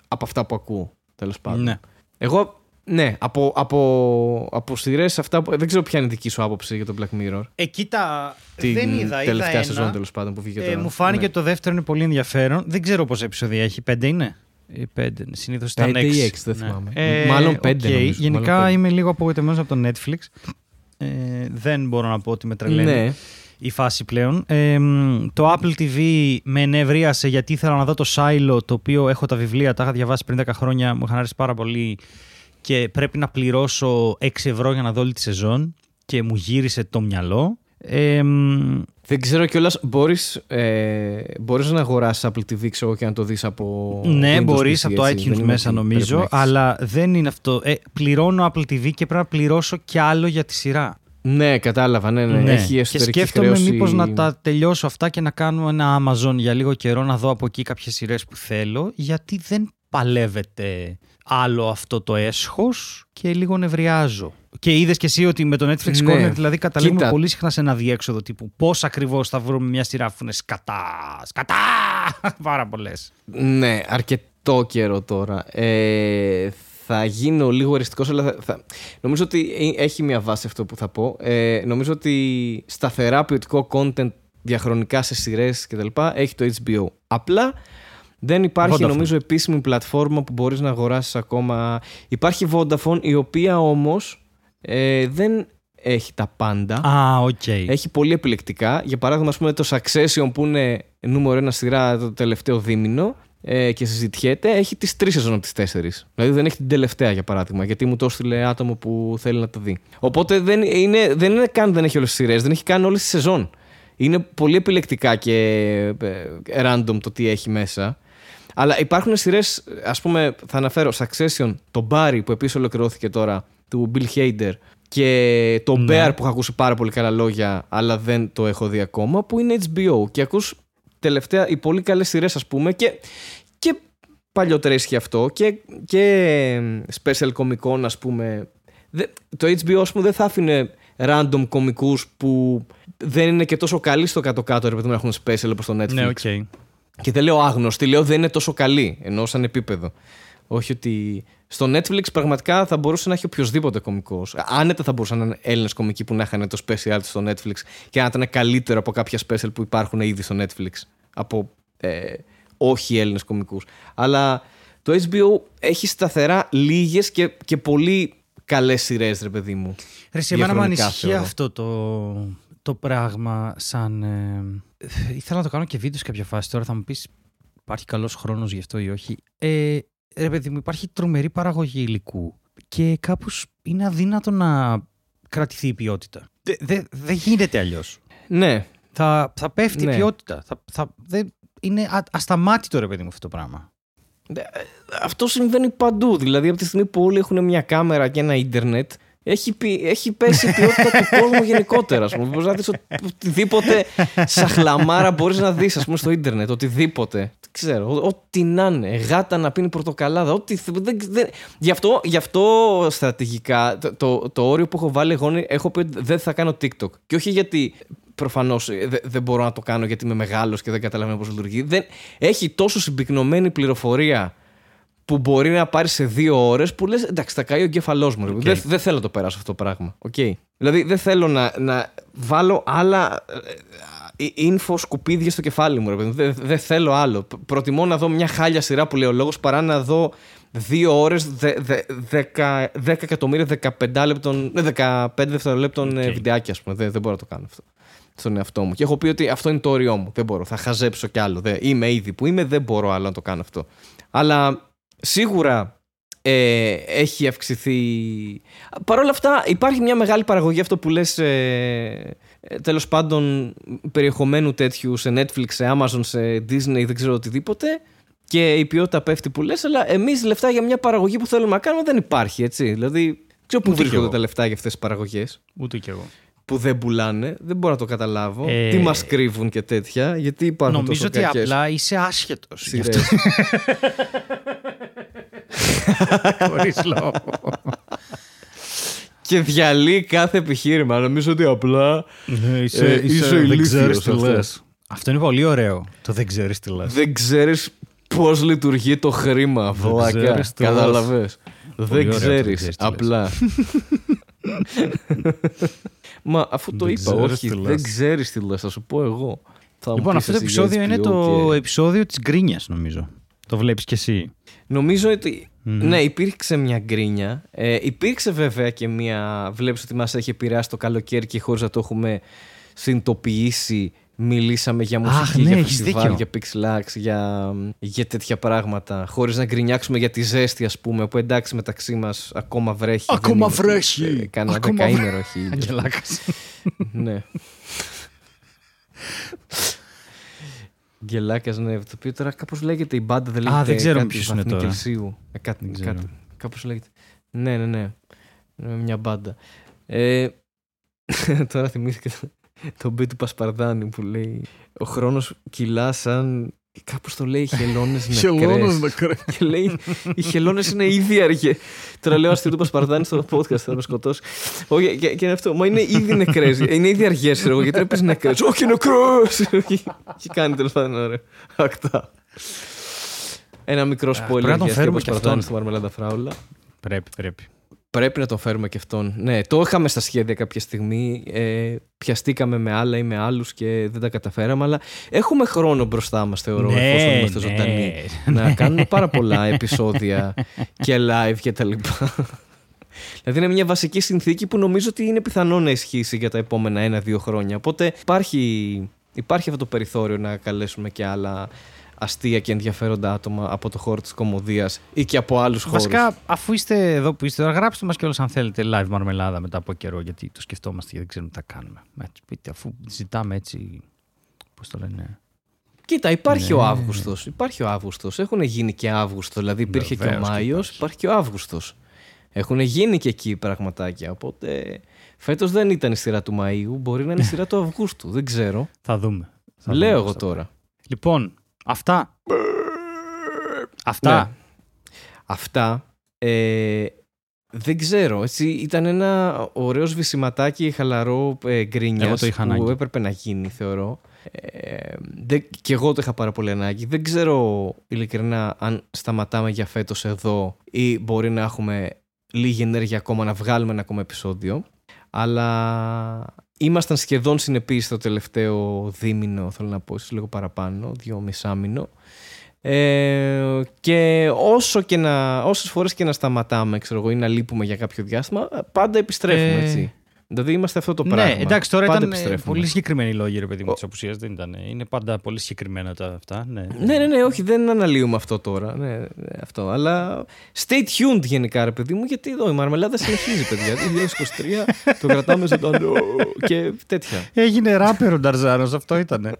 Από αυτά που ακούω, τέλος πάντων. Ναι. Εγώ, ναι, από, από, από σειρές αυτά που. Δεν ξέρω ποια είναι η δική σου άποψη για το Black Mirror. Ε, κοίτα, Την δεν είδα. τελευταία είδα σεζόν ένα. τέλος πάντων που βγήκε Ε, τώρα. μου φάνηκε Ναι. το δεύτερο είναι πολύ ενδιαφέρον. Δεν ξέρω πόσα επεισόδια έχει. Πέντε είναι; Ε, πέντε. Συνήθως ήταν Πέντε ή έξι. έξι, δεν Ναι. θυμάμαι. Ε, Μάλλον πέντε, οκ. νομίζω, Γενικά μάλλον πέντε. είμαι λίγο απογοητευμένος από το Netflix. Ε, δεν μπορώ να πω ότι με τρελαίνει Ναι. η φάση πλέον. Ε, μ, το Apple TV με εκνεύρισε γιατί ήθελα να δω το Silo, το οποίο έχω τα βιβλία, τα είχα διαβάσει πριν 10 χρόνια, μου είχαν αρέσει πάρα πολύ και πρέπει να πληρώσω 6 ευρώ για να δω όλη τη σεζόν και μου γύρισε το μυαλό. Ε, μ, Δεν ξέρω κιόλας, μπορείς ε, μπορείς να αγοράσεις Apple TV ξέρω, εγώ, και να το δεις από. ναι, Windows μπορείς PC, από το έτσι. Δεν iTunes είναι μέσα ότι νομίζω, πρέπει να έχεις- αλλά δεν είναι αυτό. Ε, πληρώνω Apple TV και πρέπει να πληρώσω κι άλλο για τη σειρά. Ναι, κατάλαβα. Ναι, ναι. Έχει και εσωτερική σκέφτομαι χρέωση. μήπως να τα τελειώσω αυτά και να κάνω ένα Amazon για λίγο καιρό να δω από εκεί κάποιες σειρές που θέλω γιατί δεν παλεύεται άλλο αυτό το έσχος και λίγο νευριάζω. Και είδες και εσύ ότι με το Netflix Ναι. Corner δηλαδή καταλήγουμε Κοίτα. πολύ συχνά σε ένα διέξοδο τύπου πώς ακριβώς θα βρούμε μια σειρά που είναι σκατά. Σκατά! Πάρα πολλές. Ναι, αρκετό καιρό τώρα. Ε, θα γίνω λίγο οριστικός, αλλά θα, θα- νομίζω ότι ε- έχει μια βάση αυτό που θα πω. Ε, νομίζω ότι σταθερά ποιοτικό content διαχρονικά σε σειρές κτλ. έχει το HBO. Απλά δεν υπάρχει Vodafone. νομίζω επίσημη πλατφόρμα που μπορείς να αγοράσεις ακόμα. Υπάρχει Vodafone η οποία όμως ε, δεν έχει τα πάντα. Α, οκ. Έχει πολύ επιλεκτικά. Για παράδειγμα, ας πούμε, το Succession που είναι νούμερο ένα σειρά το τελευταίο δίμηνο ε, και συζητιέται, έχει τις τρεις σεζόν από τις τέσσερις. Δηλαδή δεν έχει την τελευταία, για παράδειγμα, γιατί μου το έστειλε άτομο που θέλει να το δει. Οπότε δεν είναι, δεν είναι καν δεν έχει όλες τις σειρές, δεν έχει καν όλες τις σεζόν. Είναι πολύ επιλεκτικά και ε, random το τι έχει μέσα. Αλλά υπάρχουν σειρές, ας πούμε, θα αναφέρω Succession, το Barry που επίσης ολοκληρώθηκε τώρα, του Bill Hader, και το Ναι. Bear που έχω ακούσει πάρα πολύ καλά λόγια, αλλά δεν το έχω δει ακόμα, που είναι HBO. Και ακούς τελευταία οι πολύ καλές σειρές, ας πούμε, και, και παλιότερα ίσχυε αυτό, και, και special κομικών, ας πούμε. Δε- το HBO, ας πούμε, δεν θα άφηνε random κομικούς που δεν είναι και τόσο καλοί στο κάτω-κάτω, ρε παιδί μου, να έχουν special όπως το Netflix. Ναι, οκ. Και δεν λέω άγνωστη, λέω δεν είναι τόσο καλή, ενώ σαν επίπεδο. Όχι ότι. Στο Netflix πραγματικά θα μπορούσε να έχει οποιοδήποτε κωμικός. Άνετα θα μπορούσαν να είναι Έλληνες κομικοί που να είχαν το special του στο Netflix και να ήταν καλύτερο από κάποια special που υπάρχουν ήδη στο Netflix. Από ε, όχι Έλληνες κομικού. Αλλά το HBO έχει σταθερά λίγες και, και πολύ καλές σειρές, ρε παιδί μου. Ρε, σε εμένα μου Διαχρονικά, ανησυχεί θεωρώ. αυτό το, το πράγμα σαν... ε, ήθελα να το κάνω και βίντεο σε κάποια φάση. Τώρα θα μου πεις υπάρχει καλός χρόνος γι' αυτό ή όχι. Ε, ρε παιδί μου, υπάρχει τρομερή παραγωγή υλικού και κάπως είναι αδύνατο να κρατηθεί η ποιότητα. Δεν δε, δεν γίνεται αλλιώς. Ναι, Θα, θα πέφτει Ναι. η ποιότητα. Θα, θα, δεν, είναι α, ασταμάτητο ρε παιδί μου αυτό το πράγμα. Αυτό συμβαίνει παντού. Δηλαδή, από τη στιγμή που όλοι έχουν μια κάμερα και ένα ίντερνετ, έχει, πει- έχει πέσει η ποιότητα του κόσμου γενικότερα. Ας πούμε. Μπορείς να δεις οτι- οτιδήποτε σαχλαμάρα μπορείς να δεις ας πούμε, στο ίντερνετ. Οτιδήποτε. Δεν ξέρω. ό- Ό,τι να είναι. Γάτα να πίνει πορτοκαλάδα. Ό,τι, θε- δεν, δεν... Γι, αυτό, γι' αυτό στρατηγικά το, το, το όριο που έχω βάλει εγώ είναι- έχω πει ότι δεν θα κάνω TikTok. Και όχι γιατί προφανώς δεν μπορώ να το κάνω γιατί είμαι μεγάλος και δεν καταλαβαίνω πώς λειτουργεί. Δεν, έχει τόσο συμπυκνωμένη πληροφορία που μπορεί να πάρει σε δύο ώρες που λες: Εντάξει, θα καεί ο εγκέφαλός μου. ρε. Οκ. Δεν, δεν θέλω να το περάσω αυτό το πράγμα. Okay. Δηλαδή, δεν θέλω να, να βάλω άλλα ε, ε, info σκουπίδια στο κεφάλι μου. ρε παιδί μου. Δεν, δεν θέλω άλλο. Π- Προτιμώ να δω μια χάλια σειρά που λέει ο λόγος παρά να δω δύο ώρες, δέκα εκατομμύρια 15 λεπτών, ε, 15 δευτερολέπτων okay. Οκ. βιντεάκια, ας πούμε. Δεν, δεν μπορώ να το κάνω αυτό στον εαυτό μου. Και έχω πει ότι αυτό είναι το όριό μου. Δεν μπορώ. Θα χαζέψω κι άλλο. Δεν, είμαι ήδη που είμαι, δεν μπορώ άλλο να το κάνω αυτό. Αλλά σίγουρα ε, έχει αυξηθεί. Παρ' όλα αυτά, υπάρχει μια μεγάλη παραγωγή αυτό που λες ε, ε, τέλος πάντων περιεχομένου τέτοιου σε Netflix, σε Amazon, σε Disney, δεν ξέρω οτιδήποτε και η ποιότητα πέφτει που λες, αλλά εμείς λεφτά για μια παραγωγή που θέλουμε να κάνουμε δεν υπάρχει, έτσι. Δηλαδή, ξέρω πού Ούτε κι βρίσκονται εγώ. τα λεφτά για αυτές τις παραγωγές Ούτε κι εγώ. που δεν πουλάνε, δεν μπορώ να το καταλάβω. Ε, Τι μας κρύβουν και τέτοια, γιατί υπάρχουν Νομίζω τόσο ότι κακές απλά είσαι άσχετος. γι' αυτό. σειρές. Χωρίς λόγο. και διαλύει κάθε επιχείρημα. Νομίζω ότι απλά Ναι, Ε, είσαι δεν ηλίθιος ξέρεις τι αυτός. λες. Αυτό είναι πολύ ωραίο. Το δεν ξέρεις τι λες. δεν ξέρεις πώς λειτουργεί το χρήμα, βλάκα. ξέρεις τι Κατάλαβες. Δεν ωραίο το δεν ξέρεις, ξέρεις τι λες. απλά. Μα αφού το Δεν είπα, ξέρεις όχι, τι δεν λες. ξέρεις τι λες, θα σου πω εγώ. Θα μου Λοιπόν, πεις αυτό το εσύ για επεισόδιο είναι HBO το και- επεισόδιο της γκρίνιας, νομίζω. Το βλέπεις κι εσύ. Νομίζω ότι. Μμμ. Ναι, υπήρξε μια γκρίνια. Ε, υπήρξε βέβαια και μια. Βλέπεις ότι μας έχει επηρεάσει το καλοκαίρι και χωρίς να το έχουμε συνειδητοποιήσει. Μιλήσαμε για μουσική, Αχ, ναι, για έχεις φεστιβάλ, δίκιο. για pixelax, για, για τέτοια πράγματα. Χωρίς να γκρινιάξουμε για τη ζέστη, ας πούμε, που εντάξει μεταξύ μας ακόμα βρέχει. δεν Ακόμα είναι ότι, βρέχει. ε, Κάνα Ακόμα δεκαήμερο έχει. ήδη. Αγγελάκας. ναι. Γκελάκιας, ναι. Το οποίο τώρα κάπως λέγεται η μπάντα, δεν Α, λέγεται. δεν ξέρω κάτι ποιος είναι Βαθμί τώρα. Κελσίου. Ε, κάτι, Δεν ξέρω. κάτι, κάπως λέγεται. Ναι, ναι, ναι. Είναι Μια μπάντα. Ε, Τώρα θυμήθηκα το- το μπι του Πασπαρδάνη που λέει Ο χρόνος κυλά σαν. Κάπως το λέει χελώνες νεκρές. νεκρές. Και λέει, οι χελώνες είναι ήδη αργέ. Τώρα λέω αστείο του Πασπαρδάνη στο podcast, θα με σκοτώσει. Όχι, και, και είναι αυτό. Μα είναι ήδη νεκρές. Είναι ήδη αργές, ξέρω εγώ. Γιατί δεν πει νεκρές. Όχι, νεκρές! Και κάνει τέλος πάντων ωραίο. Ακτά. Ένα μικρό Αχ, spoiler πρέπει να τον για αστείο φέρουμε και Πασπαρδάνη αυτόν. στο Μαρμελάδα Φράουλα. Πρέπει, πρέπει. Πρέπει να τον φέρουμε και αυτόν. Ναι, το είχαμε στα σχέδια κάποια στιγμή. Ε, πιαστήκαμε με άλλα ή με άλλους και δεν τα καταφέραμε. Αλλά έχουμε χρόνο μπροστά μας, θεωρώ, Ναι, εφόσον είμαστε ναι. ζωντανοί. να κάνουμε πάρα πολλά επεισόδια και live και τα λοιπά. Δηλαδή είναι μια βασική συνθήκη που νομίζω ότι είναι πιθανό να ισχύσει για τα επόμενα ένα-δύο χρόνια. Οπότε υπάρχει, υπάρχει αυτό το περιθώριο να καλέσουμε και άλλα αστεία και ενδιαφέροντα άτομα από το χώρο της κομμωδίας ή και από άλλους χώρους. Βασικά, αφού είστε εδώ που είστε, τώρα γράψτε μας κιόλας αν θέλετε live μαρμελάδα μετά από καιρό, γιατί το σκεφτόμαστε και δεν ξέρουμε τι θα κάνουμε. Έτσι, πείτε, αφού ζητάμε έτσι. Πώς το λένε; Κοίτα, υπάρχει Ναι. ο Αύγουστος. Υπάρχει ο Αύγουστος. Έχουν γίνει και Αύγουστος. Δηλαδή υπήρχε και ο Βεβαίως και Μάιος, υπάρχει. υπάρχει και ο Αύγουστος. Έχουν γίνει και εκεί πραγματάκια. Οπότε φέτος δεν ήταν η σειρά του Μαΐου. Μπορεί να είναι η σειρά του Αυγούστου. Δεν ξέρω. Θα δούμε. Θα Λέω δούμε εγώ πώς θα τώρα. Λοιπόν, αυτά. Αυτά. Ναι. Αυτά. Ε, δεν ξέρω. Έτσι, ήταν ένα ωραίο σβησιματάκι χαλαρό ε, γκρίνιας Εγώ το είχα που ανάγκη. έπρεπε να γίνει, θεωρώ. Ε, δεν, και εγώ το είχα πάρα πολύ ανάγκη. Δεν ξέρω ειλικρινά αν σταματάμε για φέτος εδώ ή μπορεί να έχουμε λίγη ενέργεια ακόμα να βγάλουμε ένα ακόμα επεισόδιο. Αλλά ήμασταν σχεδόν συνεπείς το τελευταίο δίμηνο, θέλω να πω, ίσως λίγο παραπάνω, δύο μισάμινο. Ε, και όσο και να, όσες φορές και να σταματάμε ξέρω εγώ, ή να λείπουμε για κάποιο διάστημα, πάντα επιστρέφουμε Ε, έτσι. Δηλαδή είμαστε αυτό το ναι, πράγμα. εντάξει, τώρα πάντα ήταν ε, επιστρέφουμε. πολύ συγκεκριμένοι οι λόγοι, ρε παιδί μου, Ο- της απουσίας. Δεν ήταν. Είναι πάντα πολύ συγκεκριμένα τα αυτά. Ναι, Ναι, ναι, ναι, όχι, δεν αναλύουμε αυτό τώρα. Ναι, ναι, αυτό. Αλλά stay tuned γενικά, ρε παιδί μου, γιατί εδώ η μαρμελάδα συνεχίζει, παιδιά. 2023 το κρατάμε ζωντανό και τέτοια. Έγινε ράπερ ο Νταρζάνος, αυτό ήταν.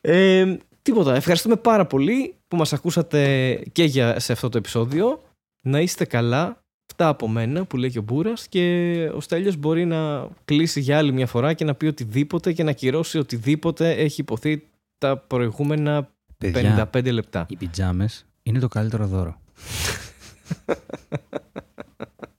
Ε, τίποτα. Ευχαριστούμε πάρα πολύ που μας ακούσατε και για, σε αυτό το επεισόδιο. Να είστε καλά. Αυτά από μένα που λέει και ο Μπούρας και ο Στέλιος μπορεί να κλείσει για άλλη μια φορά και να πει οτιδήποτε και να κυρώσει οτιδήποτε έχει υποθεί τα προηγούμενα 55 λεπτά. οι πιτζάμες είναι το καλύτερο δώρο.